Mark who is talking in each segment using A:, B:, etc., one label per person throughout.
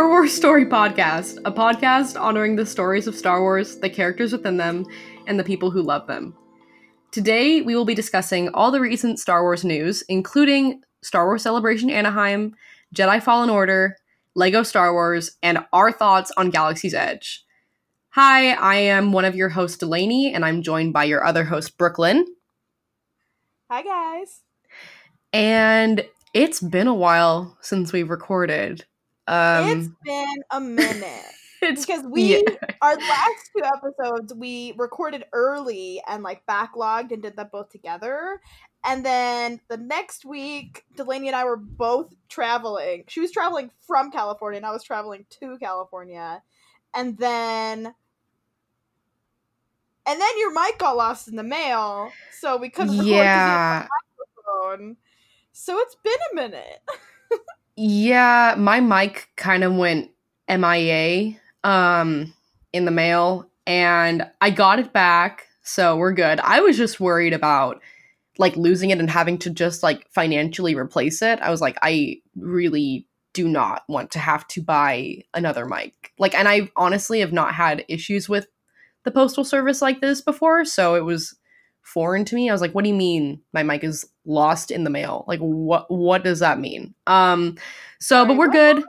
A: Star Wars Story Podcast, a podcast honoring the stories of Star Wars, the characters within them, and the people who love them. Today, we will be discussing all the recent Star Wars news, including Star Wars Celebration Anaheim, Jedi Fallen Order, Lego Star Wars, and our thoughts on Galaxy's Edge. Hi, I am one of your hosts, Delanie, and I'm joined by your other host, Brooklyn.
B: Hi, guys.
A: And it's been a while since we've recorded. Um,
B: it's been a minute.
A: it's
B: because we
A: yeah.
B: our last two episodes we recorded early and like backlogged and did them both together and then the next week delanie and i were both traveling she was traveling from california and i was traveling to california and then and then your mic got lost in the mail so we couldn't record 'cause you had
A: yeah,
B: the microphone. so it's been a minute
A: yeah. My mic kind of went MIA um, in the mail, and I got it back, so we're good. I was just worried about like losing it and having to just like financially replace it. I was like, I really do not want to have to buy another mic. Like, and I honestly have not had issues with the postal service like this before, so it was foreign to me. I was like, what do you mean my mic is lost in the mail? Like what what does that mean? Um so but we're good.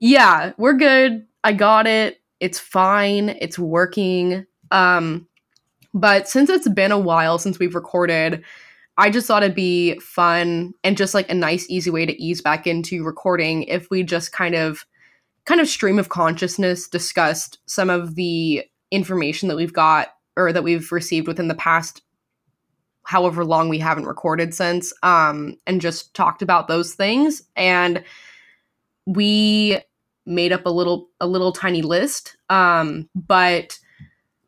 A: Yeah, we're good. I got it. It's fine. It's working. Um but since it's been a while since we've recorded, I just thought it'd be fun and just like a nice easy way to ease back into recording if we just kind of kind of stream of consciousness discussed some of the information that we've got or that we've received within the past however long we haven't recorded since um and just talked about those things. And we made up a little a little tiny list um but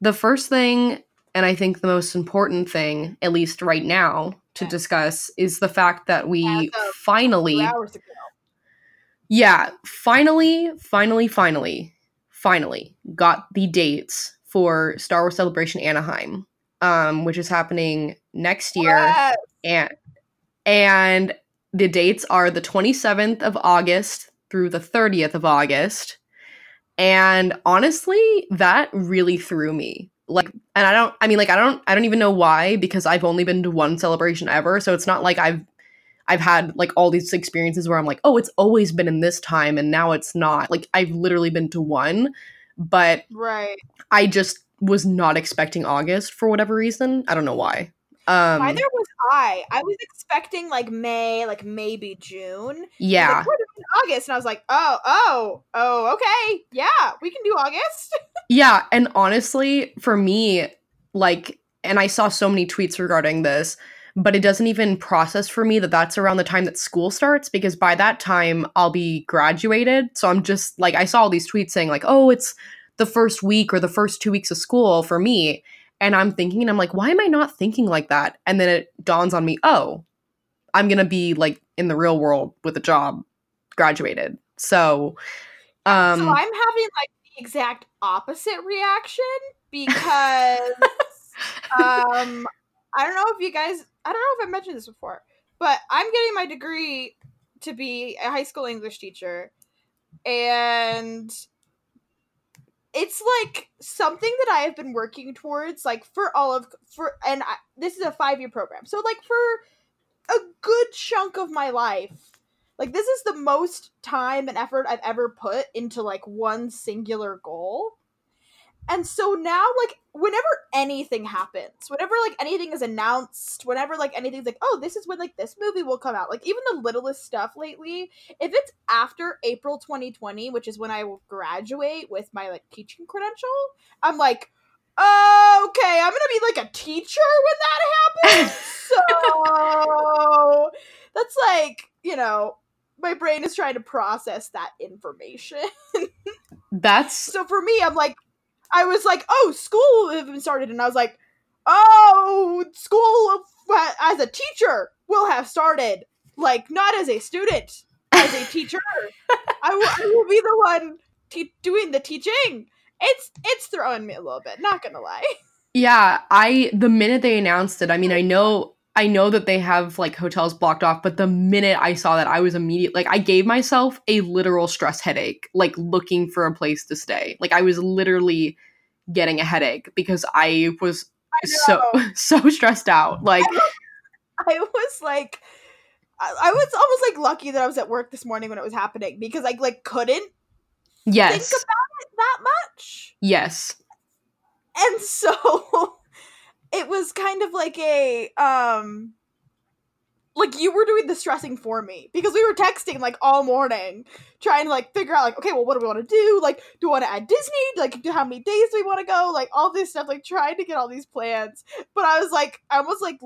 A: the first thing and i think the most important thing at least right now to
B: Yeah.
A: discuss is the fact that we finally
B: Two hours ago.
A: Yeah, finally, finally, finally, finally got the dates for Star Wars Celebration Anaheim, um, which is happening next year,
B: Yes.
A: and and the dates are the 27th of August through the 30th of August. And honestly, that really threw me. Like and I don't I mean like I don't I don't even know why because I've only been to one celebration ever, so it's not like I've I've had like all these experiences where I'm like, "Oh, it's always been in this time and now it's not." Like I've literally been to one, but
B: right
A: I just was not expecting August for whatever reason. I don't know why. Um
B: Neither was I. I was expecting like May, like maybe June.
A: yeah.
B: Like, August, and I was like, oh, oh, oh, okay, yeah, we can do August.
A: Yeah, and honestly, for me, like, and I saw so many tweets regarding this, but it doesn't even process for me that that's around the time that school starts because by that time I'll be graduated. So I'm just like, I saw all these tweets saying, like, oh, it's the first week or the first two weeks of school for me. And I'm thinking, and I'm like, why am I not thinking like that? And then it dawns on me, oh, I'm going to be like in the real world with a job, graduated. So, um,
B: so I'm having like the exact opposite reaction because um I don't know if you guys I don't know if I mentioned this before, but I'm getting my degree to be a high school English teacher and it's like something that I have been working towards like for all of for and I, this is a 5-year program. So like for a good chunk of my life like this is the most time and effort I've ever put into like one singular goal. And so now like whenever anything happens, whenever like anything is announced, whenever like anything's like, oh, this is when like this movie will come out. Like even the littlest stuff lately, if it's after April 2020, which is when I will graduate with my like teaching credential, I'm like, okay, I'm gonna be like a teacher when that happens. so that's like, you know, my brain is trying to process that information.
A: that's
B: so for me, I'm like, I was like, oh, school even started, and I was like, oh, school as a teacher will have started, like not as a student, as a teacher. I will, I will be the one te- doing the teaching. It's it's throwing me a little bit. Not gonna lie.
A: Yeah, I the minute they announced it, I mean, I know I know that they have like hotels blocked off, but the minute I saw that, I was immediate like I gave myself a literal stress headache, like looking for a place to stay. Like I was literally getting a headache because I was
B: I
A: so so stressed out. Like
B: I was like, I, I was almost like lucky that I was at work this morning when it was happening because I like couldn't
A: yes,
B: think about it that much,
A: yes,
B: and so it was kind of like a um. Like you were doing the stressing for me because we were texting like all morning, trying to like figure out like okay, well, what do we want to do? Like, do we want to add Disney? Like, how many days do we want to go? Like all this stuff, like trying to get all these plans. But I was like, I almost like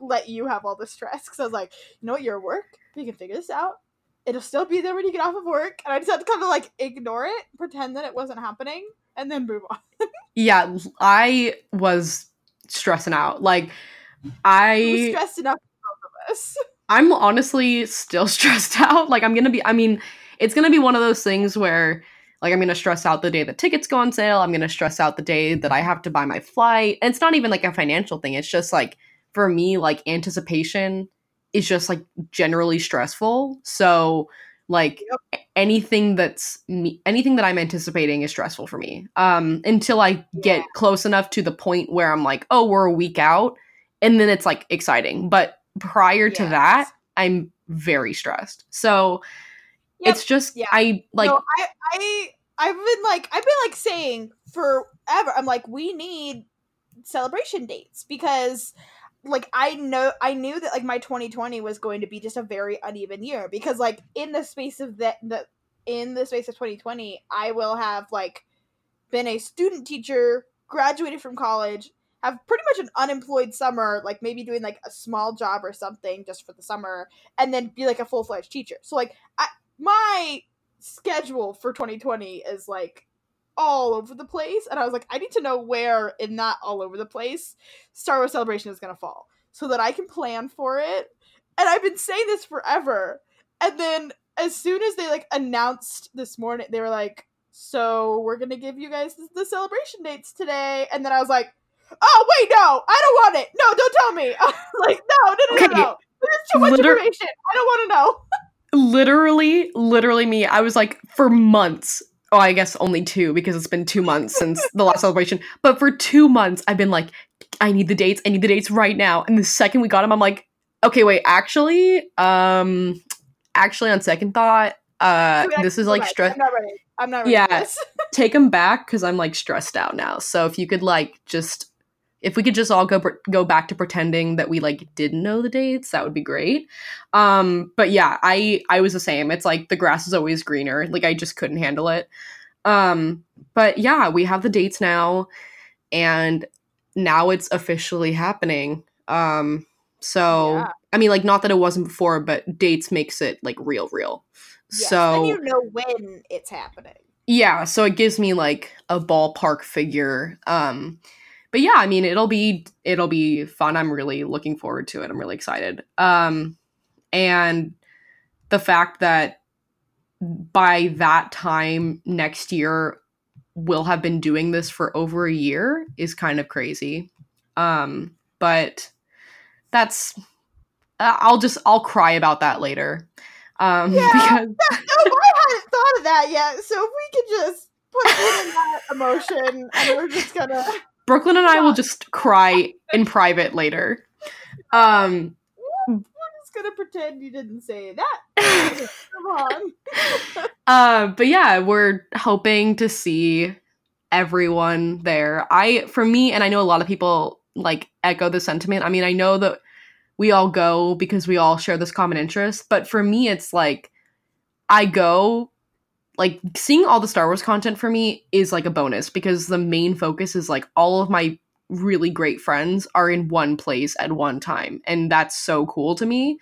B: let you have all the stress because I was like, you know what, you're at work, you can figure this out. It'll still be there when you get off of work, and I just had to kind of like ignore it, pretend that it wasn't happening, and then move on.
A: Yeah. I was stressing out. Like
B: I stressed enough for both of us.
A: I'm honestly still stressed out. Like I'm gonna be. I mean, it's gonna be one of those things where. Like I'm gonna stress out the day the tickets go on sale. I'm gonna stress out the day that I have to buy my flight. And it's not even like a financial thing. It's just like for me, like anticipation is just like generally stressful. So like
B: Yep.
A: anything that's me anything that I'm anticipating is stressful for me. Um until I get
B: Yeah.
A: close enough to the point where I'm like, oh, we're a week out, and then it's like exciting. But prior to that, I'm very stressed. So
B: Yep.
A: it's just
B: Yeah.
A: I like
B: no, I, I, I've been like, I've been like saying forever. I'm like, we need celebration dates because, like, I know, I knew that like my 2020 was going to be just a very uneven year because, like, in the space of that, the in the space of 2020, I will have like been a student teacher, graduated from college, have pretty much an unemployed summer, like maybe doing like a small job or something just for the summer, and then be like a full fledged teacher. So like I my schedule for 2020 is like all over the place, and I was like, I need to know where in that all over the place Star Wars Celebration is gonna fall, so that I can plan for it. And I've been saying this forever, and then as soon as they like announced this morning, they were like, "So we're gonna give you guys the, the celebration dates today," and then I was like. Oh wait, no! I don't want it. No, don't tell me. like, no, no, no,
A: Okay.
B: no, no. There's too much
A: Liter-
B: information. I don't want to know.
A: literally, literally me. I was like for months. Oh, I guess only two because it's been two months since the last celebration. But for two months, I've been like, I need the dates. I need the dates right now. And the second we got them, I'm like, okay, wait, actually, um, actually, on second thought, uh, this is like stress.
B: I'm not ready. I'm not ready.
A: Yeah. Take them back because I'm like stressed out now. So if you could like just, if we could just all go go back to pretending that we like didn't know the dates, that would be great. Um, but yeah, I I was the same. It's like the grass is always greener. Like I just couldn't handle it. Um, but yeah, we have the dates now, and now it's officially happening. Um, so
B: Yeah.
A: I mean, like not that it wasn't before, but dates makes it like real, real.
B: Yes,
A: So
B: then you know when it's happening.
A: yeah so it gives me like a ballpark figure um but yeah i mean it'll be it'll be fun i'm really looking forward to it i'm really excited um and the fact that by that time next year we'll have been doing this for over a year is kind of crazy um but that's uh, i'll just i'll cry about that later um
B: Yeah.
A: because
B: No, I hadn't thought of that yet. So if we could just put in that emotion, and we're just gonna.
A: Brooklyn and I will just cry in private later. Um,
B: We're just gonna pretend you didn't say that. Come on.
A: uh, but yeah, we're hoping to see everyone there. I, for me, and I know a lot of people like echo the sentiment. I mean, I know that we all go because we all share this common interest, but for me, it's like I go. Like seeing all the Star Wars content for me is like a bonus because the main focus is like all of my really great friends are in one place at one time and that's so cool to me.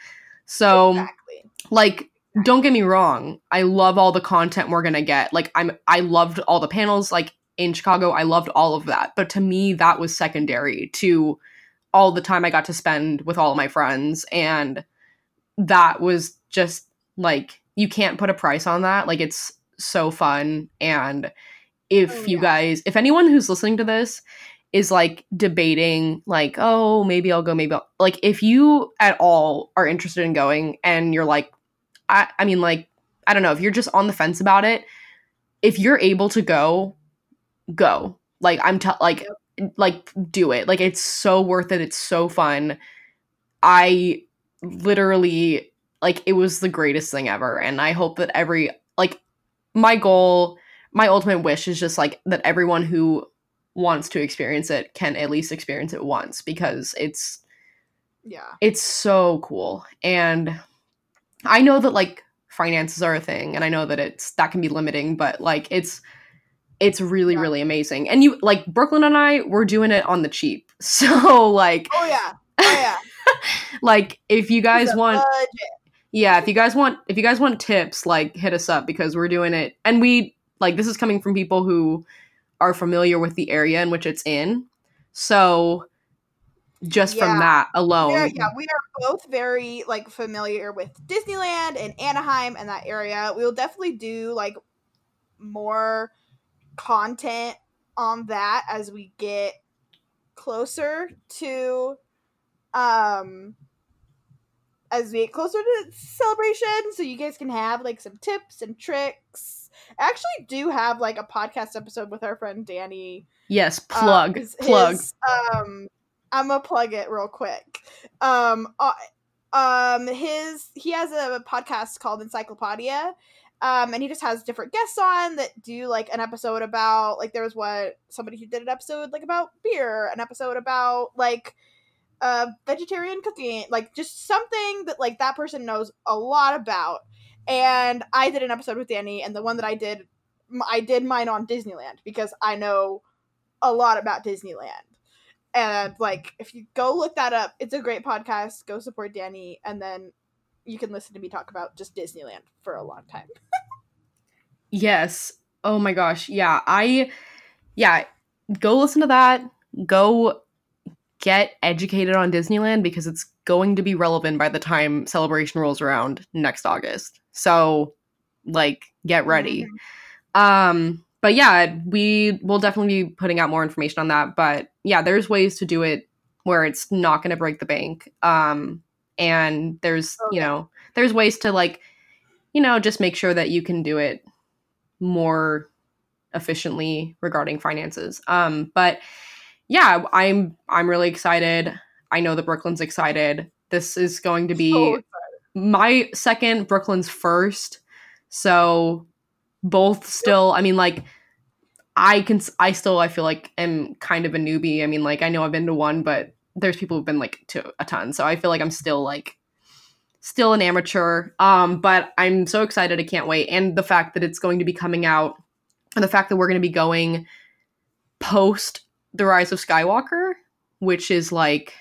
A: So
B: exactly.
A: like don't get me wrong i love all the content we're gonna get like i'm i loved all the panels like in chicago i loved all of that but to me that was secondary to all the time i got to spend with all of my friends and that was just like you can't put a price on that like it's so fun and if
B: Oh,
A: you guys if anyone who's listening to this is like debating like oh maybe i'll go maybe I'll, like if you at all are interested in going and you're like i i mean like i don't know if you're just on the fence about it if you're able to go go. Like i'm t- like like do it. Like it's so worth it it's so fun. I literally like it was the greatest thing ever and i hope that every like my goal my ultimate wish is just like that everyone who wants to experience it can at least experience it once because it's
B: Yeah.
A: it's so cool and i know that like finances are a thing and i know that it's that can be limiting but like it's it's really
B: Yeah.
A: really amazing and you like brooklyn and i we're doing it on the cheap so like
B: Oh yeah. Oh yeah.
A: like if you guys want
B: budget.
A: Yeah if you guys want if you guys want tips like hit us up because we're doing it. And we like this is coming from people who are familiar with the area in which it's in. So just from that alone
B: We are- yeah, we are both very like familiar with Disneyland and Anaheim and that area. We will definitely do like more content on that as we get closer to um as we get closer to celebration so you guys can have like some tips and tricks. I actually do have like a podcast episode with our friend Danny
A: yes
B: uh,
A: plug
B: his-
A: plug
B: his, um, I'm gonna plug it real quick. Um, uh, um, his he has a podcast called Encyclopedia. Um, and he just has different guests on that do like an episode about like there was what somebody who did an episode like about beer, an episode about like uh vegetarian cooking, like just something that like that person knows a lot about. And I did an episode with Danny, and the one that I did, I did mine on Disneyland because I know a lot about Disneyland. And like, if you go look that up, it's a great podcast. Go support Danny, and then you can listen to me talk about just Disneyland for a long time.
A: Yes. Oh my gosh. Yeah. I, yeah. Go listen to that. Go get educated on Disneyland because it's going to be relevant by the time celebration rolls around next August. So, like, get ready. Um, but yeah, we will definitely be putting out more information on that. But yeah, there's ways to do it where it's not going to break the bank. Um, and there's,
B: Oh,
A: you know, there's ways to like, you know, just make sure that you can do it more efficiently regarding finances. Um, but yeah, I'm I'm really excited. I know that Brooklyn's excited. This is going to be
B: So
A: my second, Brooklyn's first. So both still, I mean, like I can, I still, I feel like am kind of a newbie. I mean, like I know I've been to one, but there's people who've been like to a ton. So I feel like I'm still like still an amateur. Um, but I'm so excited. I can't wait. And the fact that it's going to be coming out, and the fact that we're going to be going post the Rise of Skywalker, which is like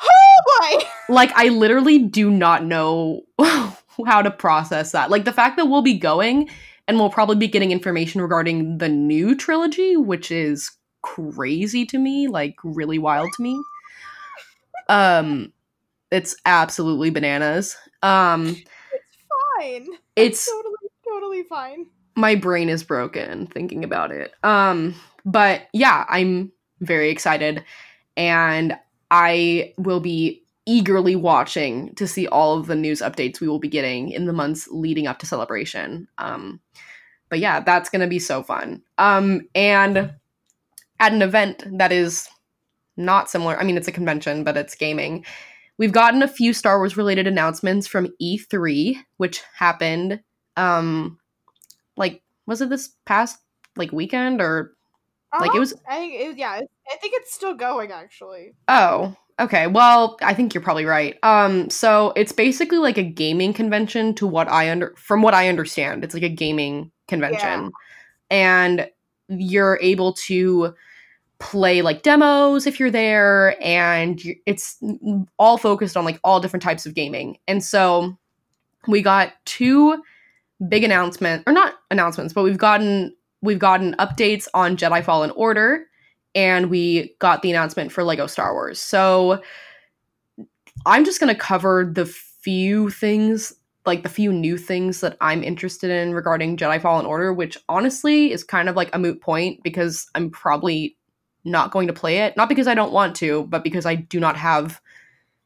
B: oh boy!
A: like I literally do not know how to process that. Like the fact that we'll be going and we'll probably be getting information regarding the new trilogy, which is crazy to me, like really wild to me. Um it's absolutely bananas. Um
B: It's fine.
A: it's
B: totally, totally fine.
A: my brain is broken thinking about it. Um, but yeah, I'm very excited and I will be eagerly watching to see all of the news updates we will be getting in the months leading up to celebration. Um, but yeah, that's going to be so fun. Um, and at an event that is not similar, I mean, it's a convention, but it's gaming. We've gotten a few Star Wars related announcements from E3, which happened um like was it this past like weekend or like it
B: Uh-huh.
A: was
B: I think it, yeah. I think it's still going actually.
A: oh okay well i think you're probably right um so it's basically like a gaming convention to what i under from what i understand it's like a gaming convention and you're able to play like demos if you're there and it's all focused on like all different types of gaming and so we got two big announcement or not announcements but we've gotten we've gotten updates on jedi fallen order and we got the announcement for lego star wars so i'm just going to cover the few things like the few new things that i'm interested in regarding jedi fallen order which honestly is kind of like a moot point because i'm probably not going to play it. Not because I don't want to, but because I do not have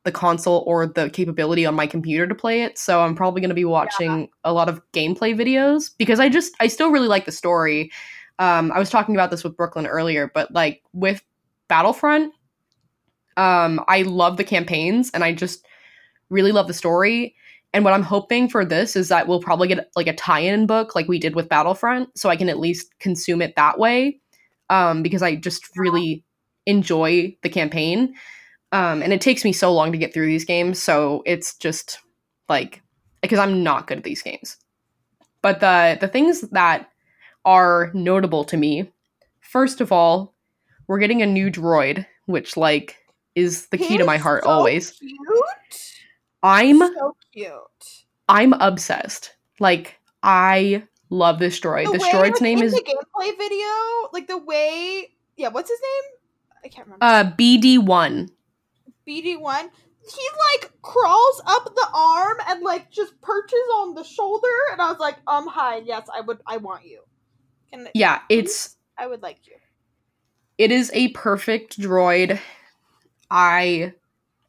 A: the console or the capability on my computer to play it. So I'm probably going to be watching yeah. a lot of gameplay videos because I just I still really like the story. Um, I was talking about this with Brooklyn earlier, but like with Battlefront, um, I love the campaigns and I just really love the story. And what I'm hoping for this is that we'll probably get like a tie-in book like we did with Battlefront, so I can at least consume it that way. Um, because I just really enjoy the campaign. Um, and it takes me so long to get through these games, so it's just like because I'm not good at these games. But the the things that are notable to me, first of all, we're getting a new droid, which like is the key to my heart
B: so
A: always.
B: Cute.
A: I'm
B: so cute.
A: I'm obsessed. Like I love this droid.
B: The
A: this droid's name
B: in
A: is
B: the gameplay video, like the way, yeah, what's his name? I can't remember.
A: uh
B: BD one. BD1, he like crawls up the arm and like just perches on the shoulder, and I was like, um, hi, yes, I would, I want you. Can
A: Yeah, it's
B: I would like you.
A: it is a perfect droid. I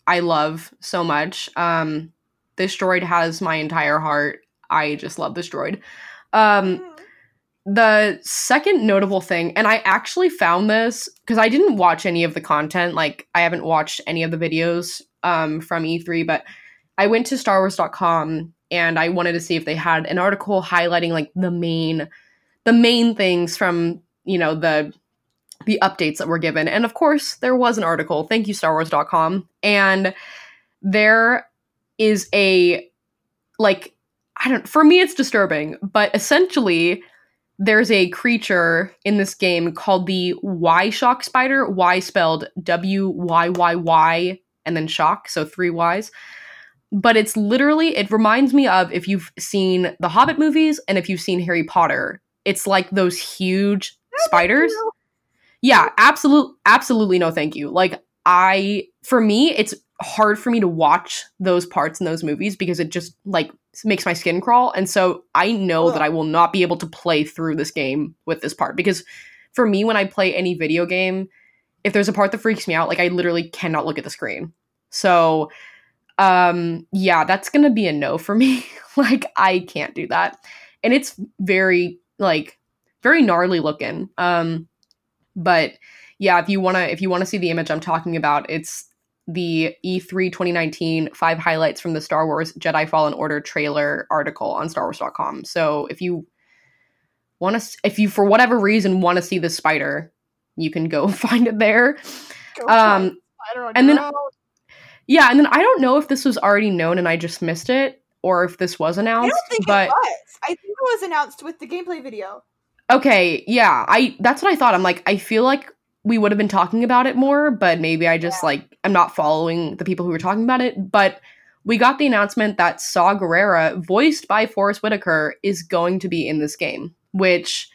A: I love so much. Um this droid has my entire heart. I just love this droid. Um
B: Mhm.
A: the second notable thing, and I actually found this because I didn't watch any of the content, like I haven't watched any of the videos um, from E3, but I went to StarWars.com and I wanted to see if they had an article highlighting like the main, the main things from you know the the updates that were given, and of course there was an article. Thank you, StarWars.com, and there is a like I don't for me it's disturbing, but essentially there's a creature in this game called the Wyyyschokk Spider, Y spelled W Y Y Y and then shock, so three Y's. But it's literally it reminds me of if you've seen the Hobbit movies and if you've seen Harry Potter. It's like those huge oh, spiders. Yeah, absolute absolutely no thank you. Like I for me it's hard for me to watch those parts in those movies because it just like makes my skin crawl and so I know
B: Ugh.
A: that I will not be able to play through this game with this part because for me when I play any video game if there's a part that freaks me out like I literally cannot look at the screen. So um yeah, that's going to be a no for me. like I can't do that. And it's very like very gnarly looking. Um but yeah, if you want to if you want to see the image I'm talking about, it's the E E3 2019 five highlights from the Star Wars Jedi Fallen Order trailer article on StarWars.com. So if you want to, if you for whatever reason want to see the spider, you can go find it there. Um, and then- yeah, and then I don't know if this was already known and I just missed it, or if this was
B: I
A: announced.
B: don't think
A: but
B: it was. I think it was announced with the gameplay video.
A: okay, yeah, I that's what I thought. I'm like, I feel like we would have been talking about it more, but maybe I just
B: Yeah.
A: like I'm not following the people who were talking about it. But we got the announcement that Saw Gerrera, voiced by Forest Whitaker, is going to be in this game, which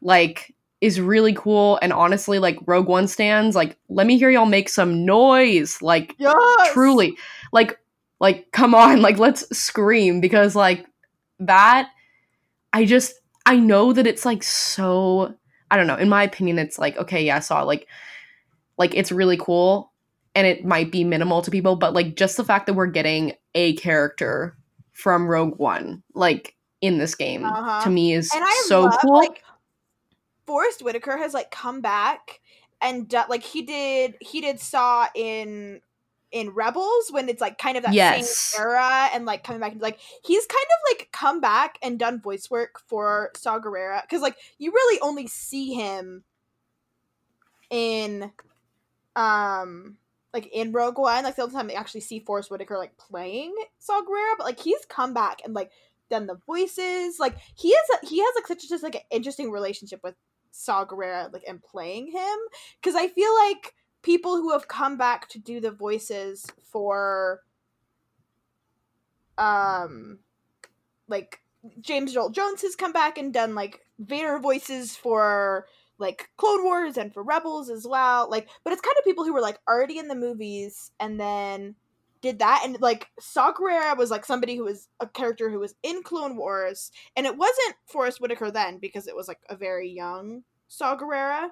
A: like is really cool. And honestly, like Rogue One stands, like let me hear y'all make some noise, like
B: Yes.
A: truly, like like come on, like let's scream because like that. I just I know that it's like so I don't know. In my opinion, it's like okay, yeah, I saw like like it's really cool and it might be minimal to people, but like just the fact that we're getting a character from Rogue One like in this game
B: Uh-huh.
A: to me is
B: And I
A: so
B: love
A: cool.
B: like Forest Whitaker has like come back and like he did he did Saw in in Rebels when it's like kind of that
A: Yes.
B: same era and like coming back and like he's kind of like come back and done voice work for Saw Gerrera because like you really only see him in um like in Rogue One like the only time they actually see Forest Whitaker like playing Saw Gerrera but like he's come back and like done the voices like he is he has like such just like an interesting relationship with Saw Gerrera like and playing him because I feel like people who have come back to do the voices for um like James Earl Jones has come back and done like Vader voices for like Clone Wars and for Rebels as well. Like, but it's kind of people who were like already in the movies and then did that. And like Saw Gerrera was like somebody who was a character who was in Clone Wars, and it wasn't Forest Whitaker then because it was like a very young Saw Gerrera.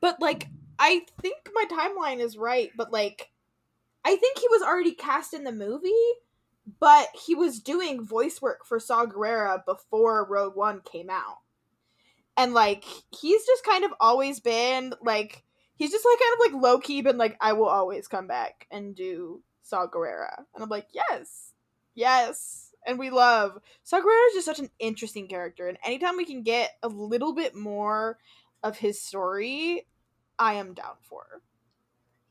B: but like I think my timeline is right, but like I think he was already cast in the movie, but he was doing voice work for Saw Gerrera before Rogue One came out. And like he's just kind of always been like he's just like kind of like low key been like I will always come back and do Saw Gerrera. And I'm like, yes. Yes. And we love Saw Gerrera is just such an interesting character and anytime we can get a little bit more of his story, I am down for.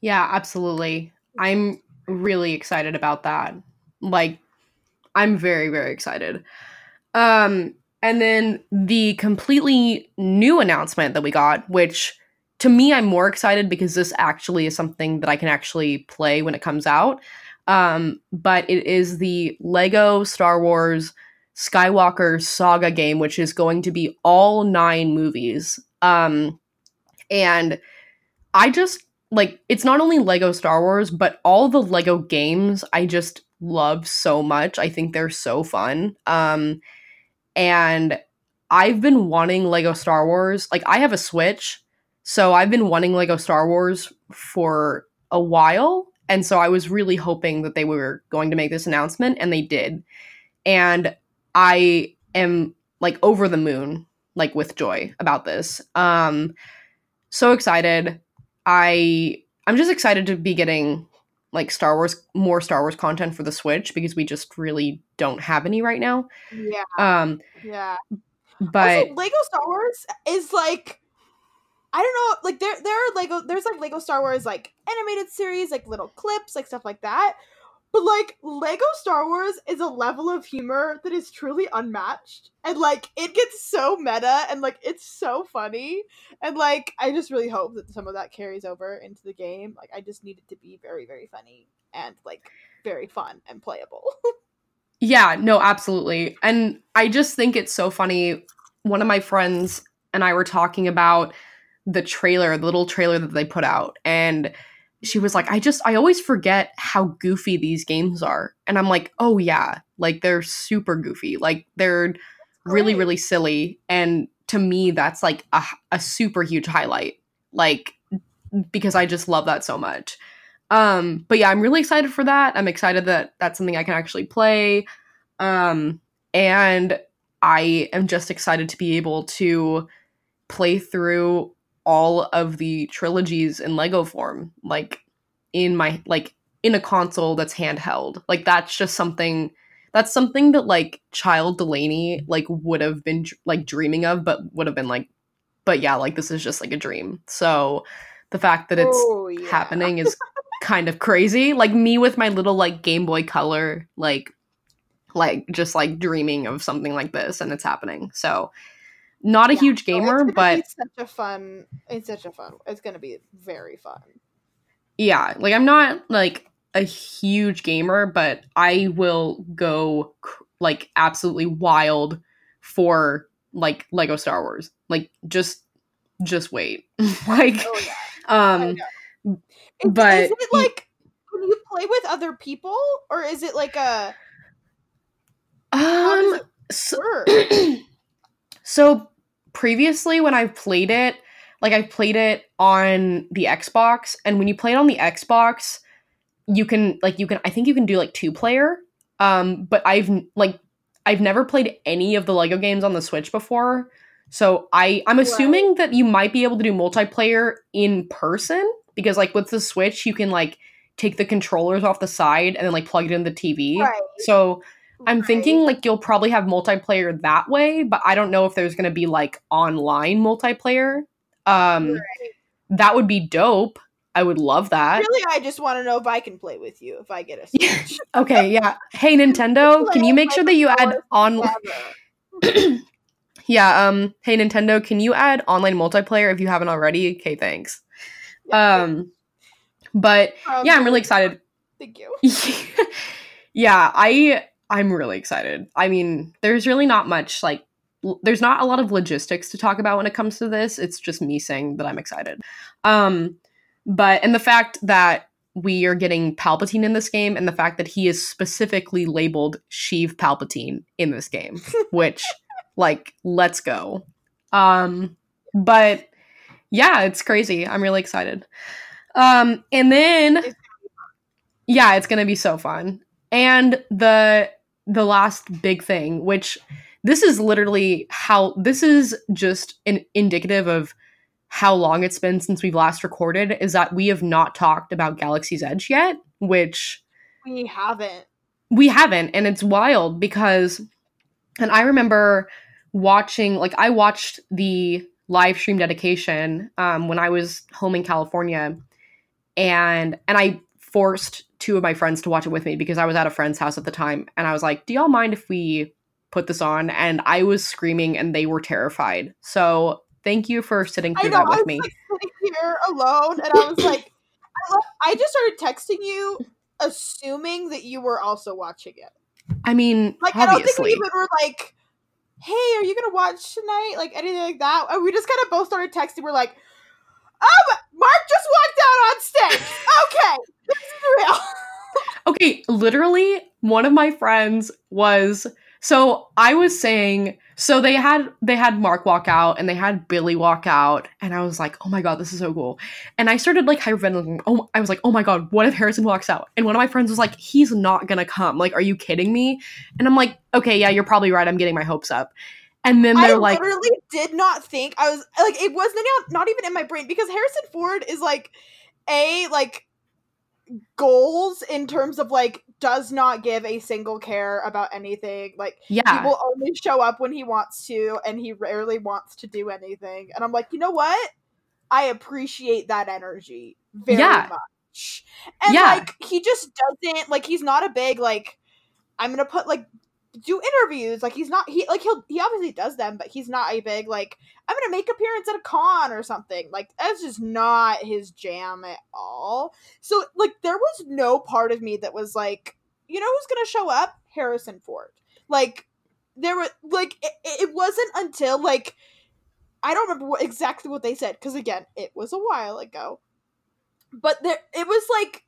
A: Yeah, absolutely. I'm really excited about that. Like I'm very very excited. Um and then the completely new announcement that we got which to me I'm more excited because this actually is something that I can actually play when it comes out. Um but it is the Lego Star Wars Skywalker Saga game which is going to be all 9 movies. Um and I just like it's not only Lego Star Wars, but all the Lego games I just love so much. I think they're so fun. Um and I've been wanting Lego Star Wars. Like I have a Switch, so I've been wanting Lego Star Wars for a while. And so I was really hoping that they were going to make this announcement and they did. And I am like over the moon like with joy about this. Um so excited. I I'm just excited to be getting like Star Wars more Star Wars content for the Switch because we just really don't have any right now.
B: Yeah.
A: Um
B: Yeah.
A: but
B: also, Lego Star Wars is like I don't know, like there there are Lego there's like Lego Star Wars like animated series, like little clips, like stuff like that. But like Lego Star Wars is a level of humor that is truly unmatched. And like it gets so meta and like it's so funny. And like I just really hope that some of that carries over into the game. Like I just need it to be very, very funny and like very fun and playable.
A: Yeah, no, absolutely. And I just think it's so funny. One of my friends and I were talking about the trailer, the little trailer that they put out, and she was like, I just, I always forget how goofy these games are. And I'm like, oh, yeah, like they're super goofy. Like they're really, really silly. And to me, that's like a, a super huge highlight. Like, because I just love that so much. Um, but yeah, I'm really excited for that. I'm excited that that's something I can actually play. Um, and I am just excited to be able to play through all of the trilogies in Lego form, like in my like in a console that's handheld. Like that's just something that's something that like child Delanie like would have been like dreaming of, but would have been like, but yeah, like this is just like a dream. So the fact that it's
B: Oh, yeah.
A: happening is kind of crazy. Like me with my little like Game Boy Color, like like just like dreaming of something like this and it's happening. So not a
B: Yeah,
A: huge
B: no,
A: gamer,
B: gonna
A: but
B: such a fun it's such a fun it's gonna be very fun.
A: yeah, like I'm not like a huge gamer, but I will go like absolutely wild for like Lego Star Wars. Like just just wait. like
B: Oh yeah.
A: Um but
B: is it like can you play with other people or is it like a
A: um so, so previously when I've played it, like I've played it on the Xbox, and when you play it on the Xbox, you can like you can I think you can do like two player. Um, but I've like I've never played any of the Lego games on the Switch before. So I I'm assuming that you might be able to do multiplayer in person because like with the Switch you can like take the controllers off the side and then like plug it in the TV.
B: Right.
A: So I'm
B: right.
A: thinking like you'll probably have multiplayer that way, but I don't know if there's going to be like online multiplayer. Um
B: Right.
A: that would be dope. I would love that.
B: Really I just want to know if I can play with you if I get a. Switch.
A: Okay, yeah. Hey Nintendo, can you make sure that you add
B: online
A: Yeah, um hey Nintendo, can you add online multiplayer if you haven't already? Okay, thanks.
B: Yeah,
A: Um but
B: um,
A: yeah, I'm really excited.
B: Thank you.
A: yeah, I I'm really excited. I mean, there's really not much like l- there's not a lot of logistics to talk about when it comes to this. It's just me saying that I'm excited. Um but and the fact that we are getting Palpatine in this game and the fact that he is specifically labeled Sheev Palpatine in this game, which like let's go. Um but Yeah, it's crazy. I'm really excited. Um, and then yeah, it's gonna be so fun. And the the last big thing, which this is literally how this is just an indicative of how long it's been since we've last recorded, is that we have not talked about Galaxy's Edge yet, which
B: we haven't.
A: We haven't, and it's wild because and I remember watching like I watched the live stream dedication um, when I was home in California, and and I forced two of my friends to watch it with me because I was at a friend's house at the time, and I was like, "Do y'all mind if we put this on?" And I was screaming, and they were terrified. So thank you for sitting through
B: know,
A: that with
B: was,
A: me.
B: Like, here alone, and I was like, I, just started texting you, assuming that you were also watching it.
A: I mean,
B: Like
A: obviously.
B: I don't think we even were like, "Hey, are you gonna watch tonight?" Like anything like that. And we just kind of both started texting. We're like, "Oh, Mark just walked out on stage. Okay, this is real."
A: Okay, literally, one of my friends was so I was saying so they had they had Mark walk out and they had Billy walk out and I was like, "Oh my god, this is so cool." And I started like hyperventilating. Oh, I was like, "Oh my god, what if Harrison walks out?" And one of my friends was like, "He's not going to come. Like, are you kidding me?" And I'm like, "Okay, yeah, you're probably right. I'm getting my hopes up." And then
B: I
A: they're like, I
B: literally did not think I was like it not, not even in my brain because Harrison Ford is like a like goals in terms of like does not give a single care about anything like
A: "Yeah.
B: he will only show up when he wants to and he rarely wants to do anything and i'm like you know what i appreciate that energy very
A: Yeah.
B: much and
A: Yeah.
B: like he just doesn't like he's not a big like i'm gonna put like do interviews like he's not he like he'll he obviously does them but he's not a big like i'm gonna make appearance at a con or something. Like that's just not his jam at all. So like there was no part of me that was like you know who's gonna show up? Harrison ford. Like there were like it, it wasn't until like i don't remember what, exactly what they said because again it was a while ago. But there it was like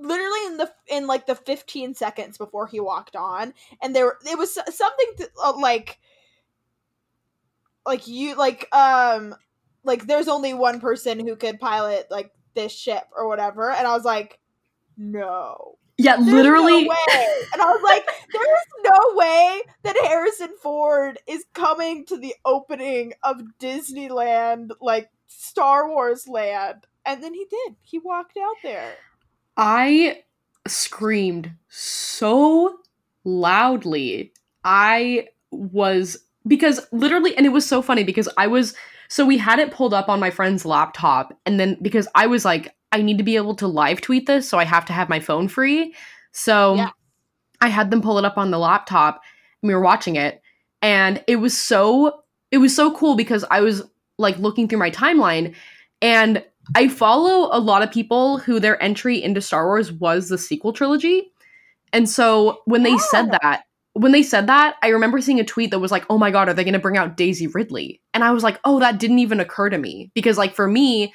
B: literally in the in like the 15 seconds before he walked on and there it was something to, uh, like like you like um like there's only one person who could pilot like this ship or whatever and i was like no.
A: Yeah,
B: there's
A: literally
B: no and i was like there is no way that harrison ford is coming to the opening of disneyland like star wars land. And then he did. He walked out there
A: I screamed so loudly. I was because literally and it was so funny because I was so we had it pulled up on my friend's laptop and then because I was like I need to be able to live tweet this so I have to have my phone free. So
B: Yeah.
A: I had them pull it up on the laptop and we were watching it and it was so it was so cool because I was like looking through my timeline and I follow a lot of people who their entry into Star Wars was the sequel trilogy. And so when they said
B: Oh.
A: that, when they said that, I remember seeing a tweet that was like, "Oh my god, are they going to bring out Daisy Ridley?" And I was like, "Oh, that didn't even occur to me." Because like for me,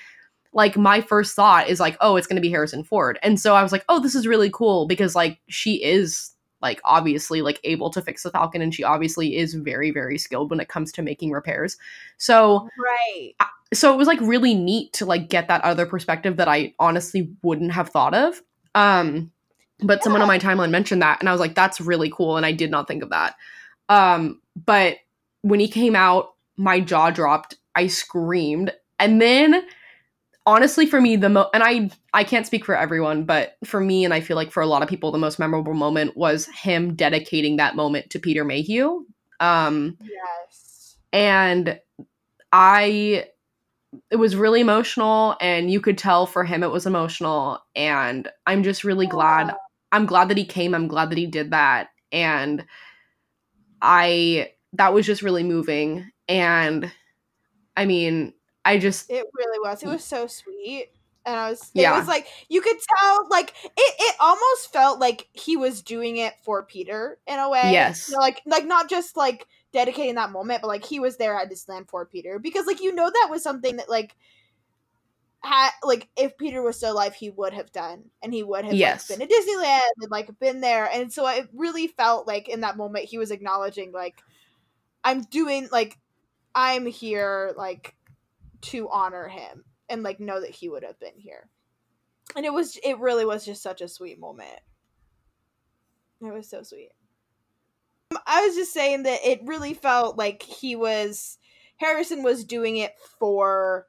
A: like my first thought is like, "Oh, it's going to be Harrison Ford." And so I was like, "Oh, this is really cool because like she is like obviously like able to fix the Falcon and she obviously is very very skilled when it comes to making repairs." So
B: right
A: so it was like really neat to like get that other perspective that I honestly wouldn't have thought of. Um but someone on my timeline mentioned that and I was like that's really cool and I did not think of that. Um but when he came out my jaw dropped. I screamed and then honestly for me the mo and I I can't speak for everyone but for me and I feel like for a lot of people the most memorable moment was him dedicating that moment to Peter Mayhew. Um
B: yes
A: and I it was really emotional and you could tell for him it was emotional and I'm just really glad I'm glad that he came I'm glad that he did that and I that was just really moving and I mean I just
B: It really was. It was so sweet. And I was it
A: Yeah.
B: was like you could tell like it, it almost felt like he was doing it for Peter in a way.
A: Yes.
B: You know, like like not just like dedicating that moment, but like he was there at Disneyland for Peter. Because like you know that was something that like had like if Peter was still alive, he would have done. And he would have like, been at Disneyland and like been there. And so I really felt like in that moment he was acknowledging like I'm doing like I'm here like to honor him and like know that he would have been here. And it was it really was just such a sweet moment. It was so sweet. I was just saying that it really felt like he was Harrison was doing it for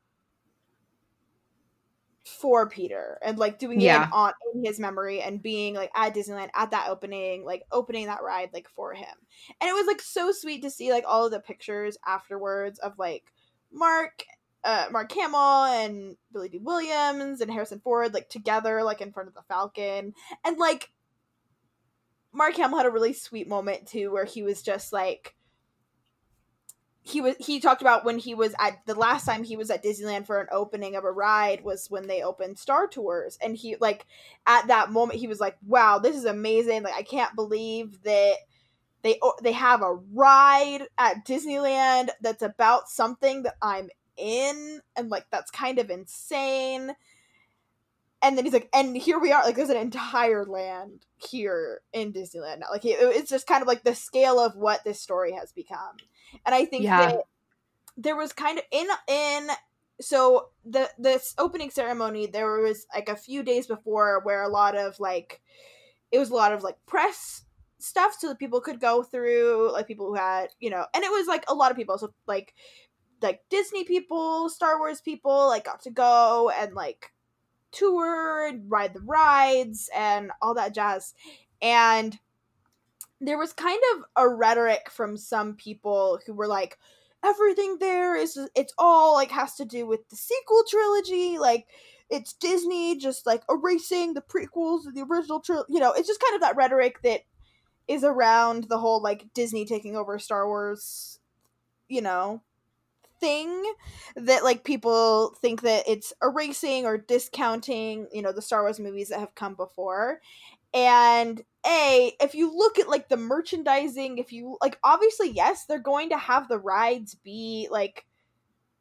B: for Peter and like doing
A: Yeah.
B: it on in his memory and being like at Disneyland at that opening, like opening that ride like for him. And it was like so sweet to see like all of the pictures afterwards of like Mark uh Mark Hamill and Billy Dee Williams and Harrison Ford like together like in front of the Falcon. And like Mark Hamill had a really sweet moment too where he was just like he was he talked about when he was at the last time he was at Disneyland for an opening of a ride was when they opened Star Tours. And he like at that moment he was like wow this is amazing. Like I can't believe that they oh, they have a ride at Disneyland that's about something that I'm in. And like that's kind of insane and then he's like and here we are. Like there's an entire land here in Disneyland now. Like it, it's just kind of like the scale of what this story has become. And I think
A: Yeah.
B: that there was kind of in in so the this opening ceremony there was like a few days before where a lot of like it was a lot of like press stuff so that people could go through like people who had you know and it was like a lot of people. So like like disney people star wars people like got to go and like tour ride the rides and all that jazz. And there was kind of a rhetoric from some people who were like everything there is it's all like has to do with the sequel trilogy. Like it's disney just like erasing the prequels of the original trilogy you know it's just kind of that rhetoric that is around the whole like disney taking over star wars you know thing that like people think that it's erasing or discounting you know the star wars movies that have come before. And a if you look at like the merchandising if you like obviously yes they're going to have the rides be like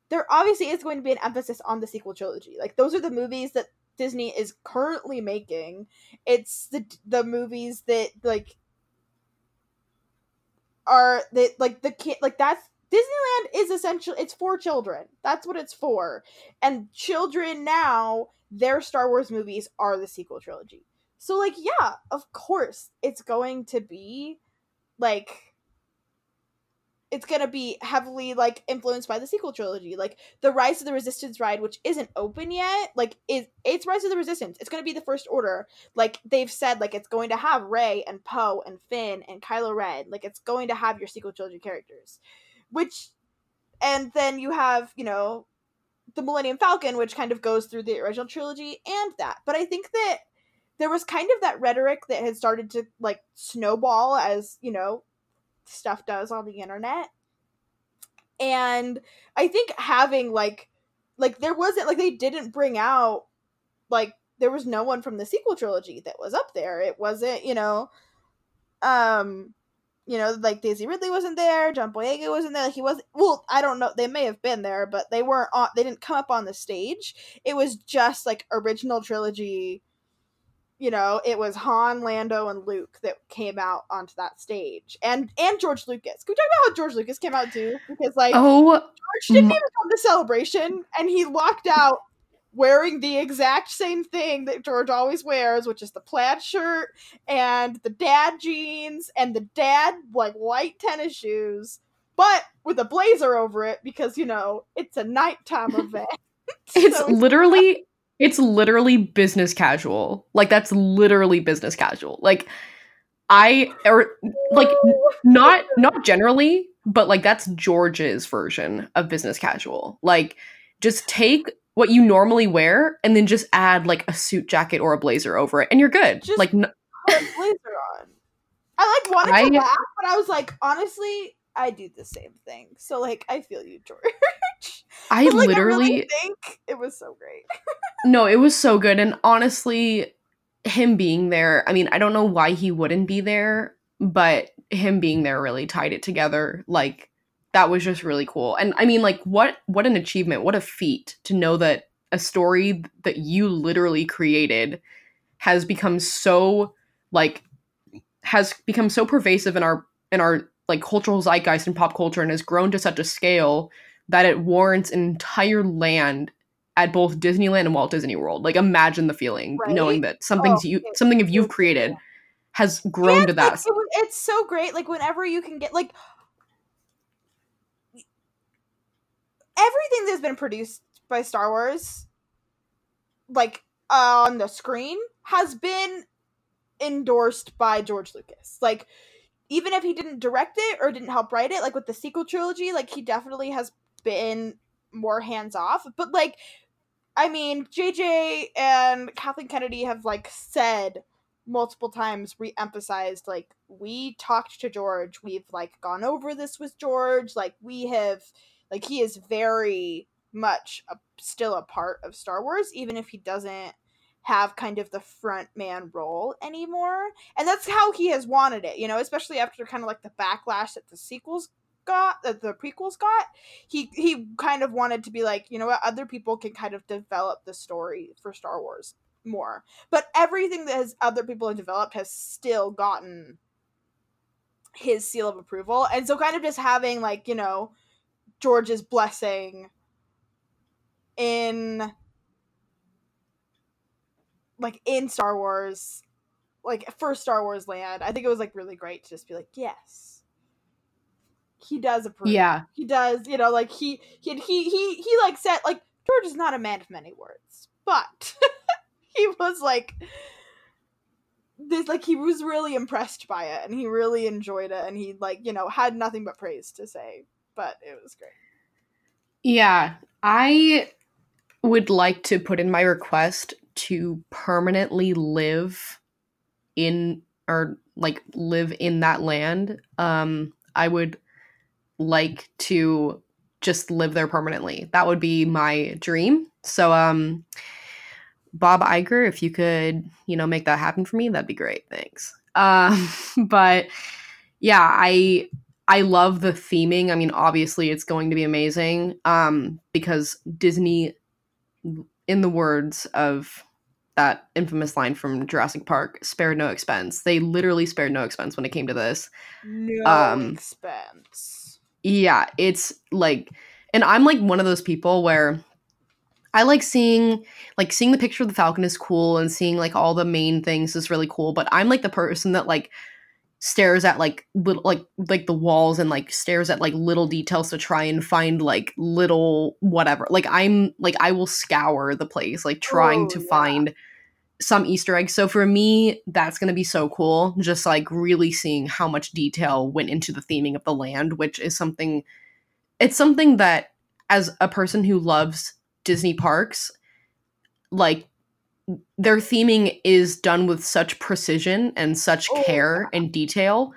B: there obviously is going to be an emphasis on the sequel trilogy. Like those are the movies that disney is currently making. It's the the movies that like are that like the like that's disneyland is essentially it's for children that's what it's for and children now their star wars movies are the sequel trilogy so like yeah, of course it's going to be like it's going to be heavily like influenced by the sequel trilogy. Like the Rise of the Resistance ride which isn't open yet, like is it's Rise of the Resistance. It's going to be the first order. Like they've said like it's going to have Rey and Poe and Finn and Kylo Ren. Like it's going to have your sequel trilogy characters. Which and then you have, you know, the Millennium Falcon which kind of goes through the original trilogy and that. But I think that there was kind of that rhetoric that had started to like snowball as you know stuff does on the internet and i think having like like there wasn't like they didn't bring out like there was no one from the sequel trilogy that was up there it wasn't you know um you know like daisy ridley wasn't there john boyega wasn't there he was well i don't know they may have been there but they weren't on they didn't come up on the stage it was just like original trilogy you know, it was Han, Lando, and Luke that came out onto that stage, and and George Lucas. Can we talk about how George Lucas came out too? Because like
A: Oh,
B: George didn't even come to celebration, and he walked out wearing the exact same thing that George always wears, which is the plaid shirt and the dad jeans and the dad like white tennis shoes, but with a blazer over it because you know it's a nighttime event.
A: it's
B: So
A: literally it's literally business casual. Like that's literally business casual. Like I or like not not generally, but like that's George's version of business casual. Like just take what you normally wear and then just add like a suit jacket or a blazer over it and you're good.
B: Just-
A: like n-
B: put a blazer on. I like wanted
A: I-
B: to laugh, but I was like, honestly, I do the same thing. So like, I feel you, George.
A: I
B: But, like,
A: literally
B: really think it was so great.
A: No, it was so good. And honestly, him being there, I mean, I don't know why he wouldn't be there, but him being there really tied it together. Like that was just really cool. And I mean, like what what an achievement, what a feat to know that a story that you literally created has become so like has become so pervasive in our in our like cultural zeitgeist and pop culture and has grown to such a scale that it warrants an entire land at both Disneyland and Walt Disney World. Like imagine the feeling
B: Right?
A: knowing that something
B: Oh,
A: you something if you've created has grown to that.
B: it it's so great. Like whenever you can get like everything that's been produced by Star Wars, like on the screen, has been endorsed by George Lucas. Like even if he didn't direct it or didn't help write it, like with the sequel trilogy, like he definitely has been more hands off. But like, I mean, JJ and Kathleen Kennedy have like said multiple times, re-emphasized like we talked to George, we've like gone over this with George, like we have, like he is very much a, still a part of Star Wars, even if he doesn't have kind of the front man role anymore. And that's how he has wanted it you know especially after kind of like the backlash that the sequels got that the prequels got. He he kind of wanted to be like you know what? Other people can kind of develop the story for star wars more. But everything that has other people have developed has still gotten his seal of approval. And so kind of just having like you know george's blessing in like in Star Wars, like first Star Wars land. I think it was like really great to just be like, yes, he does approve.
A: yeah.
B: he does. You know, like he he he he, he like said like George is not a man of many words, but he was like this like he was really impressed by it and he really enjoyed it and he like you know had nothing but praise to say but it was great
A: Yeah, I would like to put in my request to permanently live in or like live in that land. Um I would like to just live there permanently. That would be my dream. So um Bob Iger, if you could, you know, make that happen for me, that'd be great. Thanks. Um but yeah, I I love the theming. I mean, obviously it's going to be amazing um because Disney in the words of that infamous line from Jurassic Park, spared no expense. They literally spared no expense when it came to this.
B: no
A: Um,
B: expense
A: Yeah, it's like and I'm like one of those people where I like seeing like seeing the picture of the falcon is cool and seeing like all the main things is really cool, but I'm like the person that like stares at like little like like the walls and like stares at like little details to try and find like little whatever. Like I'm like I will scour the place like trying
B: Oh,
A: to
B: yeah.
A: find some Easter eggs. So for me, that's gonna be so cool. Just like really seeing how much detail went into the theming of the land, which is something it's something that as a person who loves Disney parks, like their theming is done with such precision and such
B: Oh,
A: care and detail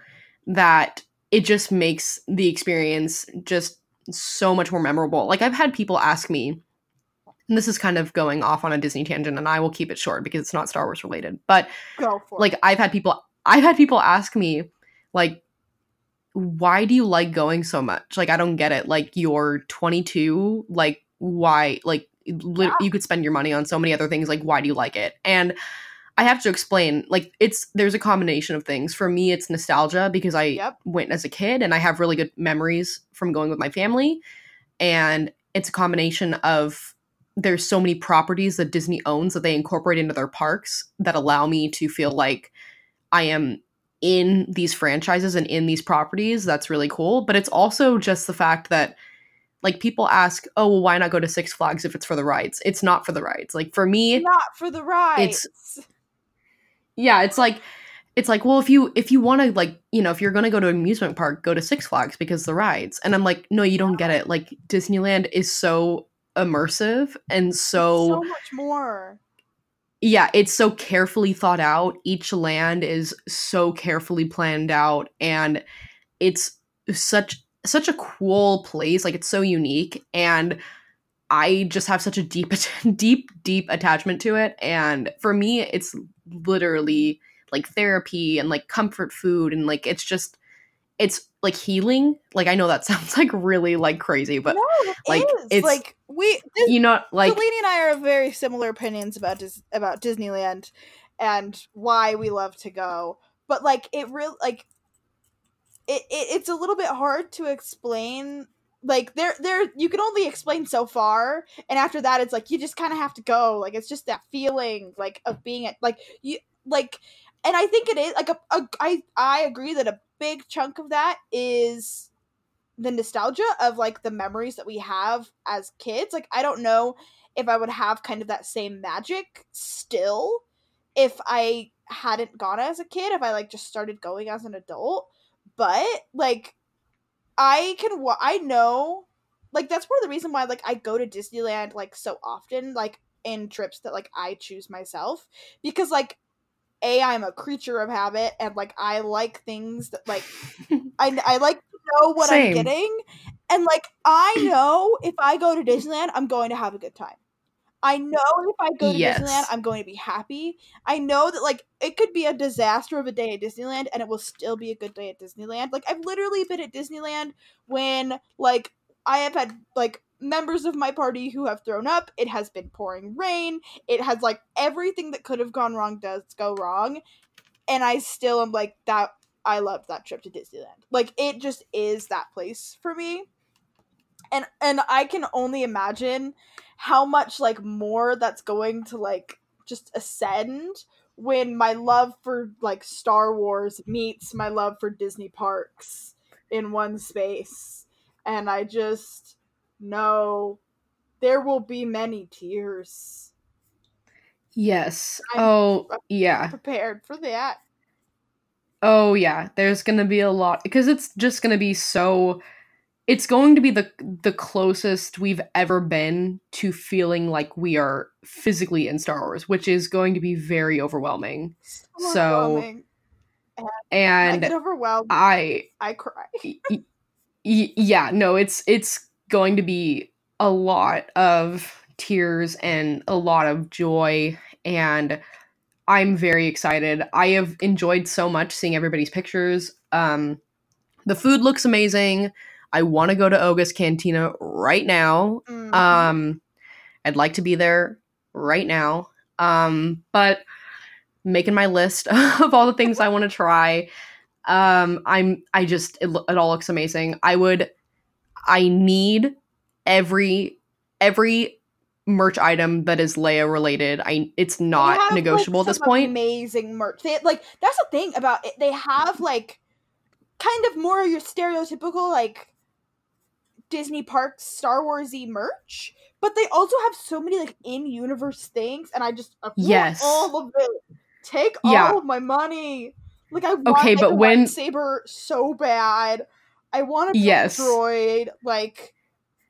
A: that it just makes the experience just so much more memorable. Like I've had people ask me, and this is kind of going off on a Disney tangent, and I will keep it short because it's not Star Wars related. But like
B: it
A: I've had people I've had people ask me like why do you like going so much? Like I don't get it. Like you're 22, like why like
B: Yeah.
A: you could spend your money on so many other things like why do you like it? And I have to explain like it's there's a combination of things. For me it's nostalgia because I
B: Yep.
A: went as a kid and I have really good memories from going with my family and it's a combination of there's so many properties that Disney owns that they incorporate into their parks that allow me to feel like I am in these franchises and in these properties. That's really cool. But it's also just the fact that like people ask, "Oh, well, why not go to Six Flags if it's for the rides?" It's not for the rides. Like for me,
B: not for the rides
A: yeah, it's like it's like, well, if you if you want to like, you know, if you're going to go to an amusement park, go to Six Flags because the rides. And I'm like, "No, you don't get it. Like Disneyland is so immersive and so
B: so much more
A: yeah, it's so carefully thought out. Each land is so carefully planned out and it's such such a cool place. Like it's so unique and I just have such a deep deep deep attachment to it and for me it's literally like therapy and like comfort food and like it's just it's like healing. Like I know that sounds like really like crazy, but
B: no, it
A: like,
B: is.
A: it's-
B: like we this,
A: you know like
B: Delanie and I are very similar opinions about Dis- about Disneyland and why we love to go. But like it really like it, it it's a little bit hard to explain like there there you can only explain so far and after that it's like you just kind of have to go like it's just that feeling like of being at like you like and i think it is like a, a i i agree that a big chunk of that is the nostalgia of like the memories that we have as kids like i don't know if i would have kind of that same magic still if i hadn't gone as a kid if i like just started going as an adult but like I can wa- I know like that's part of the reason why like I go to Disneyland like so often like in trips that like I choose myself because like a I'm a creature of habit and like I like things that like I I like to know what
A: Same.
B: I'm getting and like I know if I go to Disneyland I'm going to have a good time. I know if I go to
A: Yes.
B: Disneyland I'm going to be happy. I know that like it could be a disaster of a day at Disneyland and it will still be a good day at Disneyland. Like I've literally been at Disneyland when like I have had like members of my party who have thrown up. It has been pouring rain. It has like everything that could have gone wrong does go wrong. And I still am like that I loved that trip to Disneyland. Like it just is that place for me. And and I can only imagine how much like more that's going to like just ascend when my love for like Star Wars meets my love for Disney parks in one space. And I just know there will be many tears.
A: Yes.
B: I'm-
A: Oh,
B: I'm
A: yeah.
B: Prepared for that.
A: Oh, yeah. There's going to be a lot because it's just going to be so it's going to be the the closest we've ever been to feeling like we are physically in Star Wars, which is going to be very overwhelming. So,
B: overwhelming. I
A: And
B: get overwhelmed.
A: I
B: I cry.
A: y- y- yeah, no, it's it's going to be a lot of tears and a lot of joy and I'm very excited. I have enjoyed so much seeing everybody's pictures. Um the food looks amazing. I want to go to Oga's Cantina right now.
B: Mhm.
A: Um I'd like to be there right now. Um but making my list of all the things I want to try. Um I'm I just it, it all looks amazing. I would I need every every merch item that is Leia related. I it's not
B: have, like,
A: negotiable at this point.
B: Amazing merch. They like that's the thing about it. They have like kind of more your stereotypical like Disney parks Star Warsy merch, but they also have so many like in-universe things, and I just I want
A: Yes.
B: all of it. Take
A: Yeah.
B: all of my money. Like I want
A: Okay, but
B: a
A: when-
B: saber so bad. I want a
A: Yes.
B: droid. Like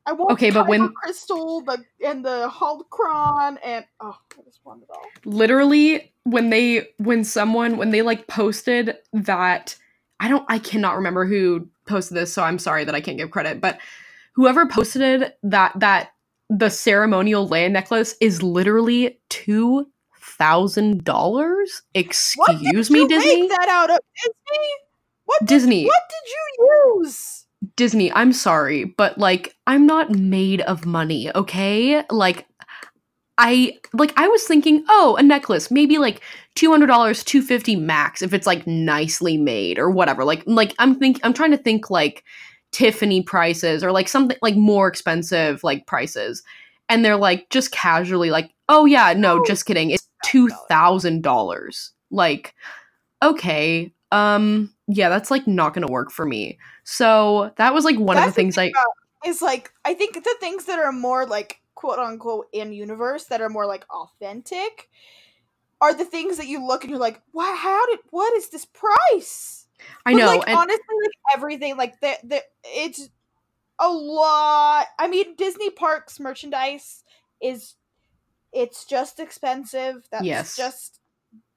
B: I want
A: Okay, but when-
B: crystal the and the holocron and oh I just want it all.
A: literally when they when someone when they like posted that I don't I cannot remember who posted this so I'm sorry that I can't give credit but whoever posted that that the ceremonial land necklace is literally two thousand dollars
B: What
A: excuse
B: did
A: me
B: you
A: Disney
B: Make that out of Disney? What did,
A: Disney
B: What did you use?
A: Disney I'm sorry but like I'm not made of money okay like I like I was thinking, oh, a necklace, maybe like two hundred dollars, two fifty max, if it's like nicely made or whatever. Like like I'm think I'm trying to think like Tiffany prices or like something like more expensive like prices, and they're like just casually like, oh yeah, no, just kidding, it's two thousand dollars. Like, okay, um, yeah, that's like not gonna work for me. So that was like one of the things I
B: thing about- Is like I think the things that are more like quote unquote in universe that are more like authentic are the things that you look and you're like, wow, how did what is this price?
A: I
B: But,
A: know,
B: like
A: and
B: honestly, like everything, like the the it's a lot. I mean, Disney parks merchandise is it's just expensive. That's
A: Yes.
B: just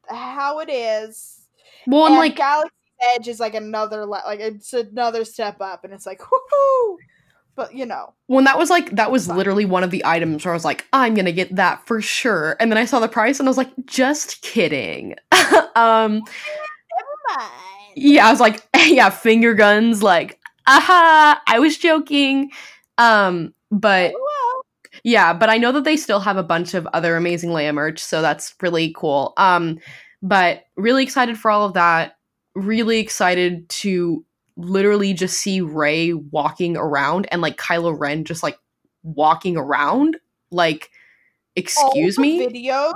B: how it is.
A: well, and
B: and
A: like
B: Galaxy's Edge is like another like it's another step up, and it's like whoo. But you know,
A: When that was like that was
B: Fine.
A: literally one of the items where I was like, I'm gonna get that for sure. And then I saw the price and I was like, just kidding. um
B: fine.
A: Yeah, I was like, yeah, finger guns, like, aha, I was joking. Um, but
B: Well,
A: yeah, but I know that they still have a bunch of other amazing Leia merch, so that's really cool. Um, but really excited for all of that. Really excited to literally just see Rey walking around and like Kylo Ren just like walking around. Like, excuse me?
B: Videos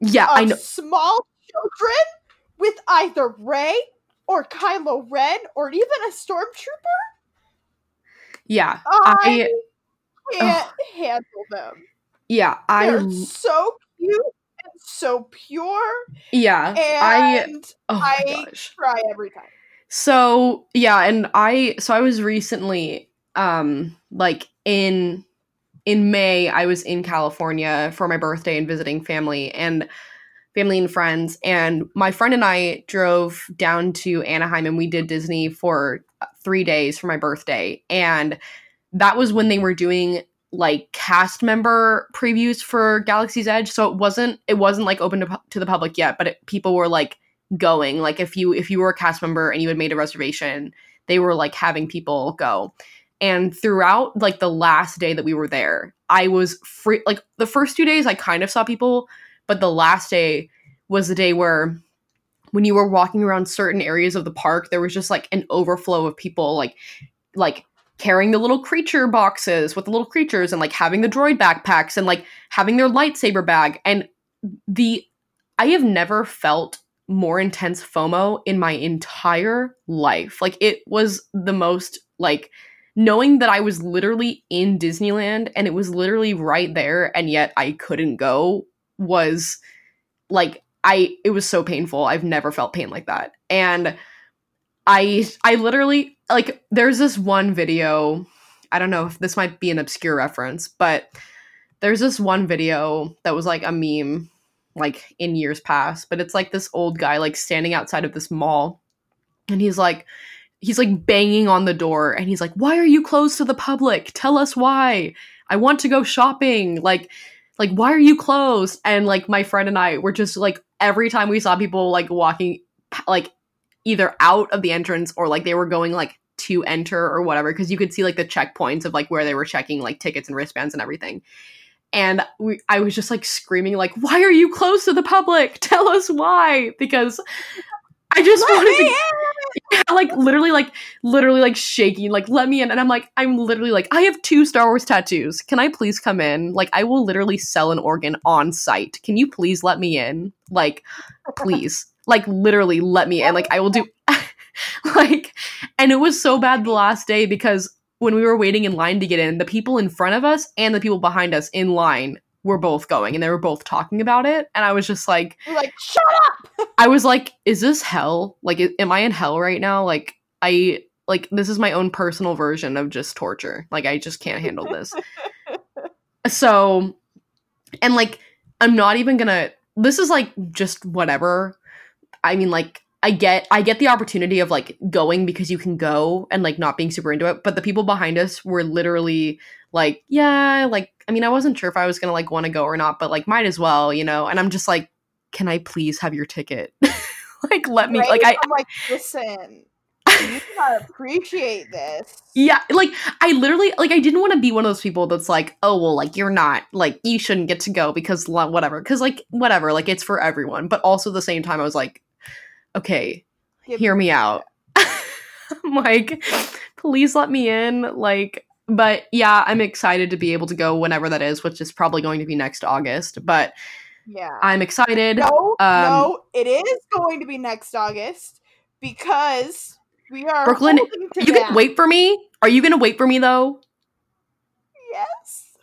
A: Yeah, I know.
B: small children with either Rey or Kylo Ren or even a stormtrooper.
A: Yeah,
B: I,
A: I
B: can't handle them.
A: yeah, I They're
B: so cute and so pure,
A: yeah, I
B: and
A: oh
B: I
A: gosh.
B: cry every time.
A: So yeah, and I so I was recently um like in in May I was in California for my birthday and visiting family and family and friends and my friend and I drove down to Anaheim and we did Disney for uh, 3 days for my birthday and that was when they were doing like cast member previews for Galaxy's Edge so it wasn't it wasn't like open to, to the public yet but it, people were like going like if you if you were a cast member and you had made a reservation they were like having people go and throughout like the last day that we were there i was free like the first two days i kind of saw people but the last day was the day where when you were walking around certain areas of the park there was just like an overflow of people like like carrying the little creature boxes with the little creatures and like having the droid backpacks and like having their lightsaber bag and the i have never felt more intense FOMO in my entire life. Like it was the most like knowing that I was literally in Disneyland and it was literally right there and yet I couldn't go was like I it was so painful. I've never felt pain like that. And I I literally like there's this one video, I don't know if this might be an obscure reference, but there's this one video that was like a meme like in years past, but it's like this old guy like standing outside of this mall and he's like he's like banging on the door and he's like, "Why are you closed to the public? Tell us why. I want to go shopping." Like like why are you closed? And like my friend and I were just like every time we saw people like walking like either out of the entrance or like they were going like to enter or whatever because you could see like the checkpoints of like where they were checking like tickets and wristbands and everything and we, I was just like screaming, like, "Why are you closed to the public? Tell us why!" Because I just
B: Let
A: wanted to, yeah, like, literally, like, literally, like, shaking, like, "Let me in!" And I'm like, I'm literally like, I have two Star Wars tattoos. Can I please come in? Like, I will literally sell an organ on site. Can you please let me in? Like, please, like, literally, let me in. Like, I will do, like, and it was so bad the last day because when we were waiting in line to get in, the people in front of us and the people behind us in line were both going and they were both talking about it. And I was just like,
B: You're like, shut up!
A: I was like, is this hell? Like, am I in hell right now? Like, I, like, this is my own personal version of just torture. Like, I just can't handle this. so, and like, I'm not even gonna, this is like just whatever. I mean, like, I get I get the opportunity of like going because you can go and like not being super into it, but the people behind us were literally like, yeah, like I mean, I wasn't sure if I was going to like want to go or not, but like might as well, you know. And I'm just like, can I please have your ticket? like let me
B: Right?
A: like I
B: I'm like, listen, you gotta appreciate this.
A: yeah, like I literally like I didn't want to be one of those people that's like, oh well, like you're not like you shouldn't get to go because whatever, because like whatever, like it's for everyone. But also at the same time, I was like, okay,
B: Give
A: hear me out. I'm like, please let me in. Like, but yeah, I'm excited to be able to go whenever that is, which is probably going to be next August. But
B: Yeah.
A: I'm excited.
B: No,
A: Um,
B: no, it is going to be next August because we are
A: Brooklyn,
B: to
A: You can wait for me. Are you gonna wait for me though?
B: Yes.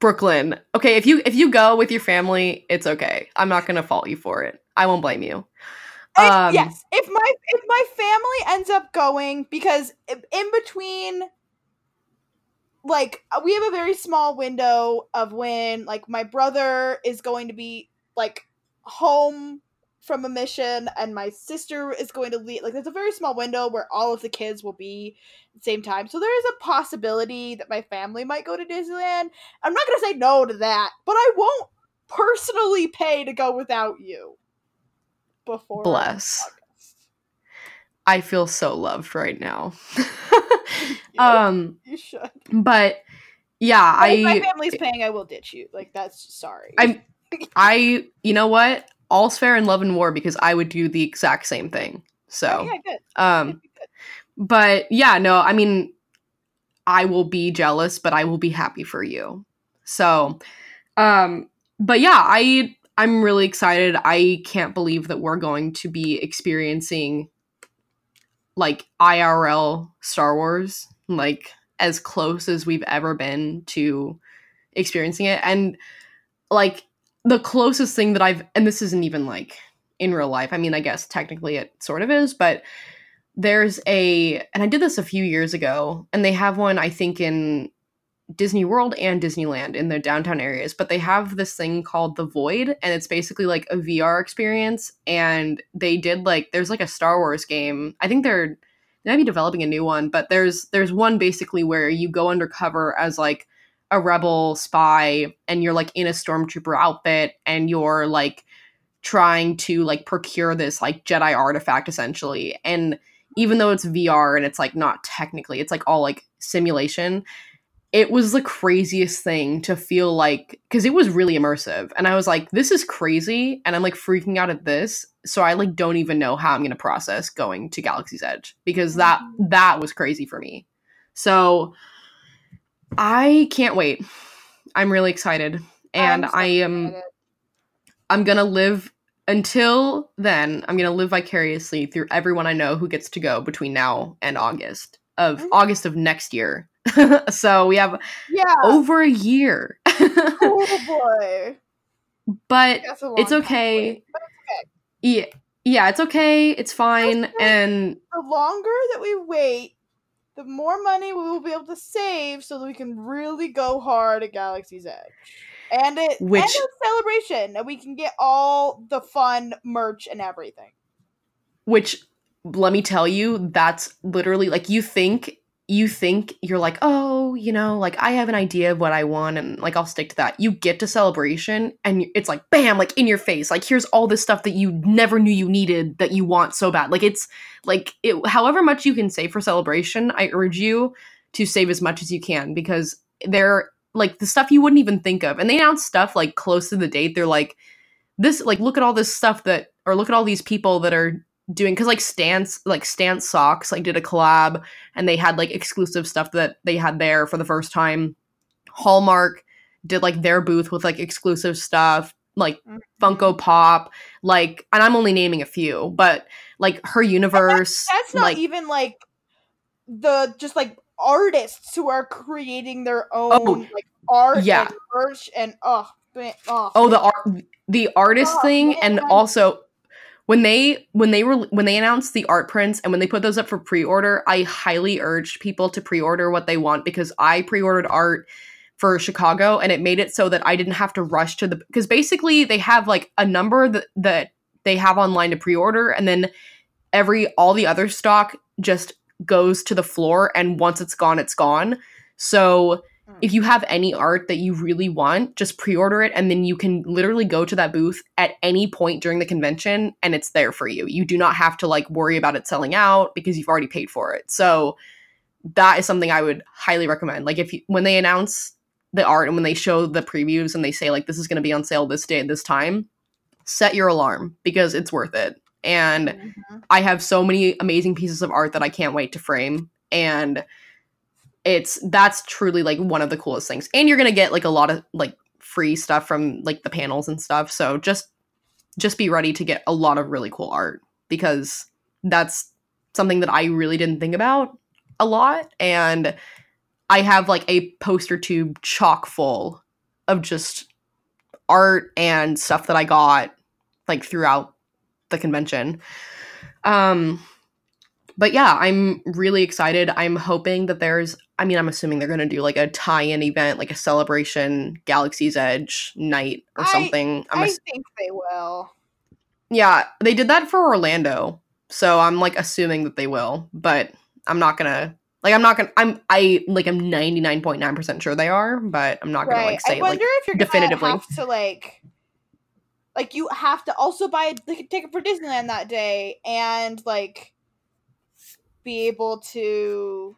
A: Brooklyn. Okay, if you if you go with your family, it's okay. I'm not gonna fault you for it. I won't blame you. Um,
B: yes, if my if my family ends up going because in between like uh, we have a very small window of when like my brother is going to be like home from a mission and my sister is going to leave like there's a very small window where all of the kids will be at the same time so there is a possibility that my family might go to disneyland i'm not going to say no to that but i won't personally pay to go without you before
A: Bless. I feel so loved right now.
B: You-
A: um,
B: you should
A: but yeah,
B: But if my
A: I
B: family's paying i will ditch you like that's sorry
A: I'm- I you know what? All's fair in love and war because I would do the exact same thing.
B: Oh,
A: So
B: yeah good
A: um
B: Good, good.
A: but yeah, no, I mean, I will be jealous, but I will be happy for you. So, um, but yeah, I I'm really excited. I can't believe that we're going to be experiencing like IRL Star Wars, like as close as we've ever been to experiencing it. And like the closest thing that I've, and this isn't even like in real life. I mean, I guess technically it sort of is, but there's a, and I did this a few years ago, and they have one, I think, in Disney World and Disneyland in the downtown areas, but they have this thing called The Void, and it's basically like a VR experience. And they did like there's like a Star Wars game. I think they're they might be developing a new one, but there's there's one basically where you go undercover as like a rebel spy, and you're like in a stormtrooper outfit, and you're like trying to like procure this like Jedi artifact essentially. And even though it's VR and it's like not technically, it's like all like simulation it was the craziest thing to feel like because it was really immersive and i was like this is crazy and i'm like freaking out at this so i like don't even know how i'm going to process going to galaxy's edge because that
B: Mm-hmm.
A: that was crazy for me so i can't wait i'm really excited and
B: so
A: i am
B: excited.
A: i'm going to live until then i'm going to live vicariously through everyone i know who gets to go between now and august of
B: Mhm.
A: august of next year so we have
B: Yeah.
A: over a year.
B: Oh boy.
A: but
B: That's a long
A: it's okay. yeah, yeah, it's okay. It's fine.
B: Okay.
A: And
B: the longer that we wait, the more money we will be able to save so that we can really go hard at Galaxy's Edge. And it
A: Which-
B: and a celebration and we can get all the fun merch and everything.
A: which let me tell you, that's literally like you think you think you're like, "Oh, you know, like I have an idea of what I want and like I'll stick to that." You get to celebration and it's like bam, like in your face. Like here's all this stuff that you never knew you needed that you want so bad. Like it's like it however much you can save for celebration, I urge you to save as much as you can because they're like the stuff you wouldn't even think of. And they announce stuff like close to the date. They're like this like look at all this stuff that or look at all these people that are doing because like stance like stance socks like did a collab and they had like exclusive stuff that they had there for the first time hallmark did like their booth with like exclusive stuff like
B: Mm-hmm.
A: funko pop like and i'm only naming a few but like her universe
B: That's not
A: like
B: even like the just like artists who are creating their own
A: Oh,
B: like art
A: yeah.
B: and merch and oh, man, oh,
A: oh the art the artist
B: Oh,
A: thing and
B: man.
A: also when they when they were when they announced the art prints and when they put those up for pre-order i highly urged people to pre-order what they want because i pre-ordered art for chicago and it made it so that i didn't have to rush to the because basically they have like a number that, that they have online to pre-order and then every all the other stock just goes to the floor and once it's gone it's gone. So if you have any art that you really want, just pre-order it and then you can literally go to that booth at any point during the convention and it's there for you. You do not have to like worry about it selling out because you've already paid for it. So that is something I would highly recommend. Like if you when they announce the art and when they show the previews and they say like this is going to be on sale this day at this time, set your alarm because it's worth it. And
B: Mhm.
A: I have so many amazing pieces of art that I can't wait to frame and it's that's truly like one of the coolest things. And you're to get like a lot of like free stuff from like the panels and stuff. So just just be ready to get a lot of really cool art because that's something that I really didn't think about a lot and I have like a poster tube chock full of just art and stuff that I got like throughout the convention. Um but yeah, I'm really excited. I'm hoping that there's I mean, I'm assuming they're going to do like a tie-in event, like a celebration Galaxy's Edge night or
B: I-
A: something. I'm
B: I
A: ass-
B: think they will.
A: yeah, they did that for Orlando. So I'm like assuming that they will, but I'm not going to like I'm not going to I'm I like I'm 99.9% sure they are, but I'm not going to
B: Right.
A: like say
B: I wonder
A: like
B: if you're
A: definitively.
B: gonna have to like like you have to also buy a ticket for Disneyland that day and like be able to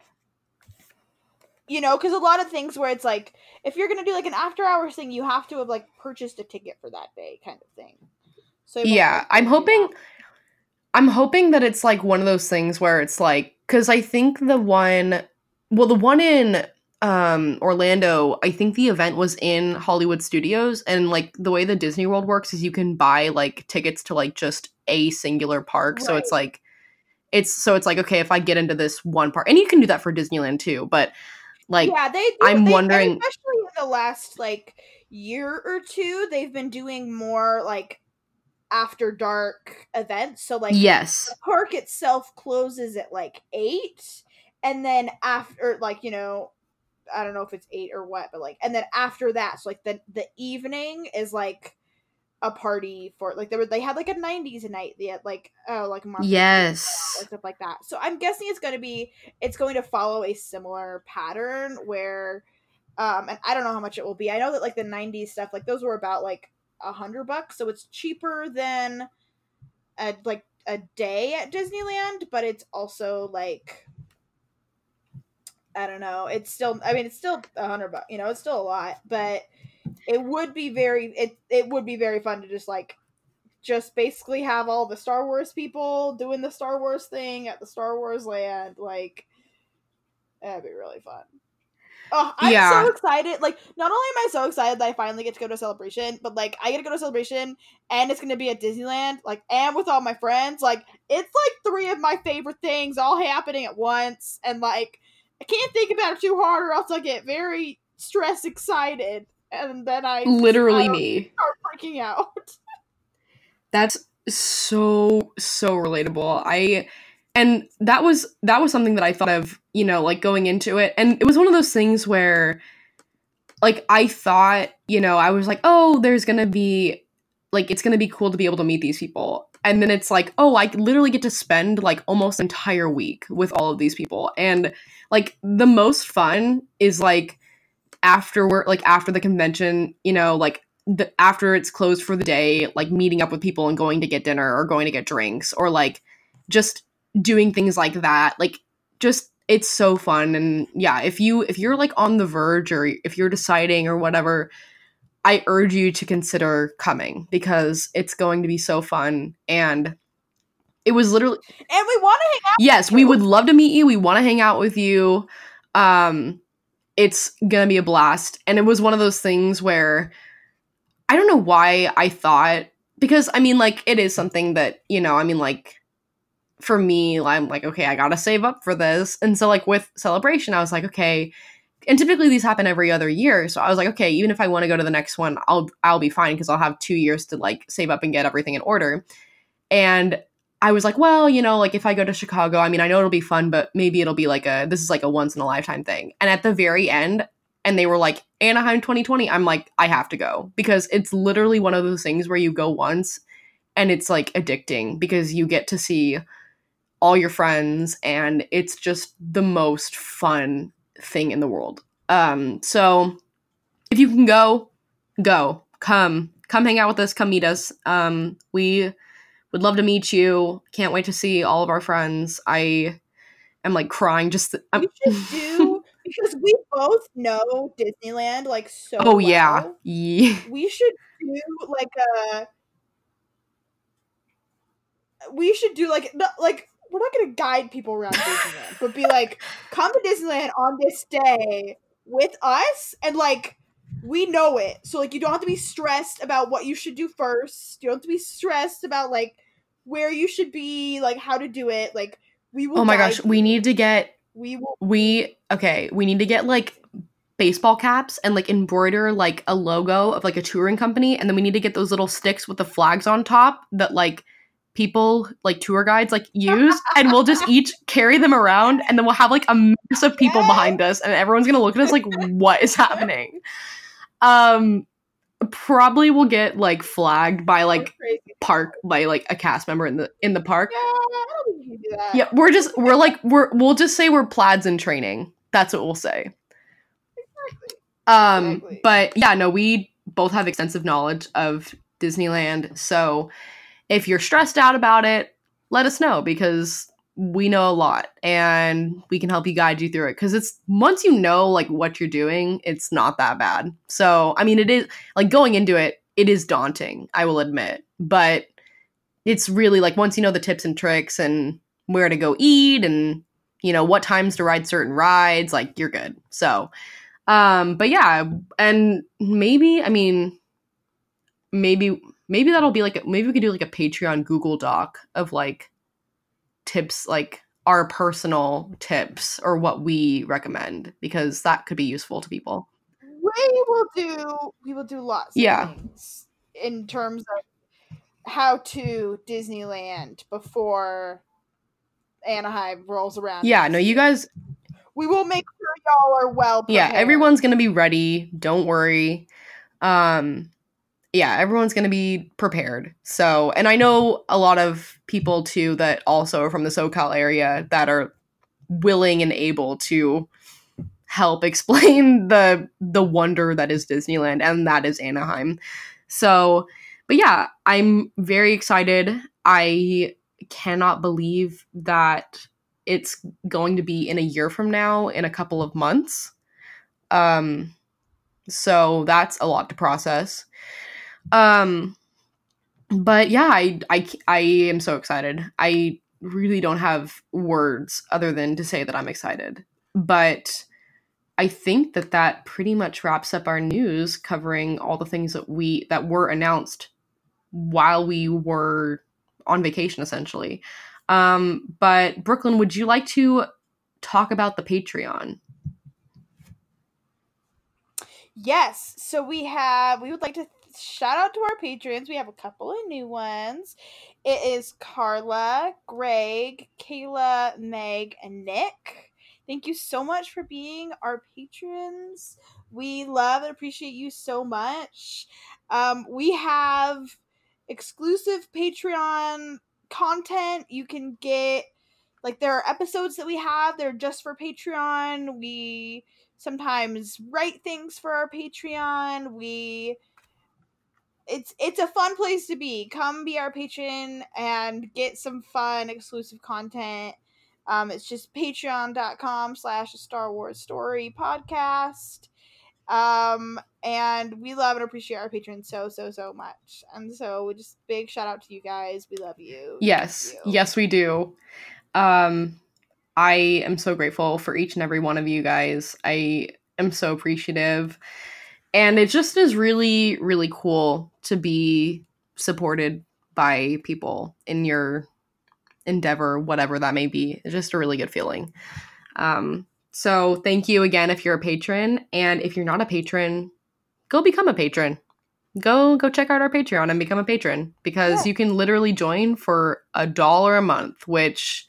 B: you know because a lot of things where it's like if you're gonna do like an after hours thing you have to have like purchased a ticket for that day kind of thing. So
A: yeah i'm hoping i'm hoping that it's like one of those things where it's like because I think the one, well, the one in um Orlando, I think the event was in Hollywood Studios and like the way the Disney World works is you can buy like tickets to like just a singular park. So it's like it's so it's like okay, if I get into this one park and you can do that for Disneyland too, but like
B: yeah, they. do-
A: I'm
B: they-
A: wondering-
B: especially in the last like year or two, they've been doing more like after dark events. So like
A: yes.
B: the park itself closes at like eight, and then after like you know, I don't know if it's eight or what, but like, and then after that, so like the the evening is like a party for like they were they had like a 90s night they had like oh like
A: Yes.
B: and stuff like that. So I'm guessing it's going to be it's going to follow a similar pattern where um and I don't know how much it will be. I know that like the 90s stuff like those were about like a hundred bucks, so it's cheaper than a like a day at Disneyland, but it's also like I don't know. It's still I mean it's still a hundred bucks, you know, it's still a lot, but it would be very it it would be very fun to just like just basically have all the Star Wars people doing the Star Wars thing at the Star Wars land. Like, that'd be really fun. Oh, I'm
A: Yeah.
B: so excited! Like, not only am I so excited that I finally get to go to a celebration, but like I get to go to a celebration, and it's gonna be at Disneyland, like, and with all my friends. Like, it's like three of my favorite things all happening at once, and like I can't think about it too hard, or else I get very stress excited, and then I
A: Literally me.
B: start freaking out.
A: That's so so relatable. I and that was that was something that I thought of, you know, like going into it. And it was one of those things where like I thought, you know, I was like, "Oh, there's going to be like it's going to be cool to be able to meet these people." And then it's like, "Oh, I literally get to spend like almost an entire week with all of these people." And like the most fun is like after work like after the convention, you know, like the, after it's closed for the day, like meeting up with people and going to get dinner or going to get drinks or like just doing things like that. Like just it's so fun and yeah, if you if you're like on the verge or if you're deciding or whatever, I urge you to consider coming because it's going to be so fun and it was literally
B: And we want to hang out.
A: yes we would love to meet you we want to hang out with you um it's gonna be a blast. And it was one of those things where i don't know why i thought because i mean like it is something that you know i mean like for me i'm like okay i gotta save up for this. And so like with celebration i was like okay. And typically these happen every other year. So i was like okay even if i want to go to the next one i'll i'll be fine because i'll have two years to like save up and get everything in order. And I was like, well, you know, like if I go to Chicago, I mean, I know it'll be fun, but maybe it'll be like a this is like a once in a lifetime thing. And at the very end, and they were like Anaheim 2020, I'm like, I have to go because it's literally one of those things where you go once and it's like addicting because you get to see all your friends and it's just the most fun thing in the world. Um, so if you can go, go. Come. Come hang out with us, come meet us. Um, we would love to meet you. Can't wait to see all of our friends. I am like crying just I'm,
B: We should do because we both know Disneyland like so.
A: Oh yeah.
B: well.
A: Yeah.
B: We should do like a. We should do like like we're not gonna guide people around Disneyland, but be like, come to Disneyland on this day with us, and like we know it, so like you don't have to be stressed about what you should do first. You don't have to be stressed about like where you should be, like how to do it. Like we will.
A: Oh my gosh, we need to get
B: We will.
A: we okay, we need to get like baseball caps and like embroider like a logo of like a touring company and then we need to get those little sticks with the flags on top that like people like tour guides like use and we'll just each carry them around and then we'll have like a mass of people behind us and everyone's gonna look at us like what is happening um probably will get like flagged by like park by like a cast member in the in the park.
B: Yeah, I don't think you do that.
A: yeah we're just we're like we're we'll just say we're plaids in training. That's what we'll say. Um
B: Exactly.
A: but yeah no we both have extensive knowledge of disneyland. So if you're stressed out about it let us know because we know a lot and we can help you guide you through it. Because it's once you know like what you're doing it's not that bad. So i mean it is like going into it it is daunting i will admit. But it's really like once you know the tips and tricks and where to go eat and you know, what times to ride certain rides, like you're good. So, um, but yeah, and maybe, I mean, maybe, maybe that'll be like, maybe we could do like a Patreon Google Doc of like tips, like our personal tips or what we recommend, because that could be useful to people.
B: We will do, we will do lots
A: Yeah.
B: of things in terms of how to Disneyland before Anaheim rolls around.
A: Yeah, no, you guys,
B: We will make sure y'all are well.
A: yeah, everyone's gonna be ready. Don't worry. Um, yeah, everyone's gonna be prepared. So, and I know a lot of people too that also are from the SoCal area that are willing and able to help explain the the wonder that is Disneyland and that is Anaheim. So, but yeah, I'm very excited. I cannot believe that it's going to be in a year from now in a couple of months. Um so that's a lot to process. Um but yeah, I I I am so excited. I really don't have words other than to say that I'm excited. But I think that that pretty much wraps up our news covering all the things that we that were announced while we were on vacation essentially. Um but Brooklyn, would you like to talk about the Patreon?
B: Yes. So we have, we would like to shout out to our patrons. We have a couple of new ones. It is Carla, Greg, Kayla, Meg, and Nick. Thank you so much for being our patrons. We love and appreciate you so much. Um, we have exclusive Patreon content. You can get, like, there are episodes that we have, they're just for Patreon. We sometimes write things for our patreon we it's it's a fun place to be come be our patron and get some fun exclusive content um it's just patreon.com slash Star wars story podcast um and we love and appreciate our patrons so so so much and so we just big shout out to you guys we love you
A: Yes.
B: You.
A: Yes, we do. Um I am so grateful for each and every one of you guys. I am so appreciative. And it just is really really cool to be supported by people in your endeavor whatever that may be. It's just a really good feeling. Um so thank you again if you're a patron and if you're not a patron, go become a patron go go check out our patreon and become a patron because
B: Yeah.
A: you can literally join for a dollar a month which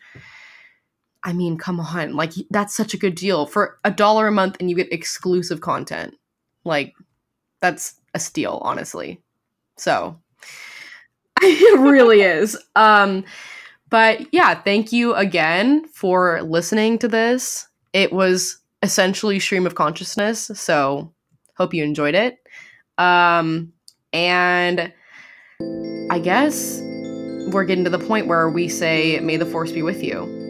A: i mean come on like that's such a good deal for a dollar a month and you get exclusive content like that's a steal honestly so it really is. Um but yeah thank you again for listening to this. It was essentially stream of consciousness so hope you enjoyed it. Um, and I guess we're getting to the point where we say, May the force be with you.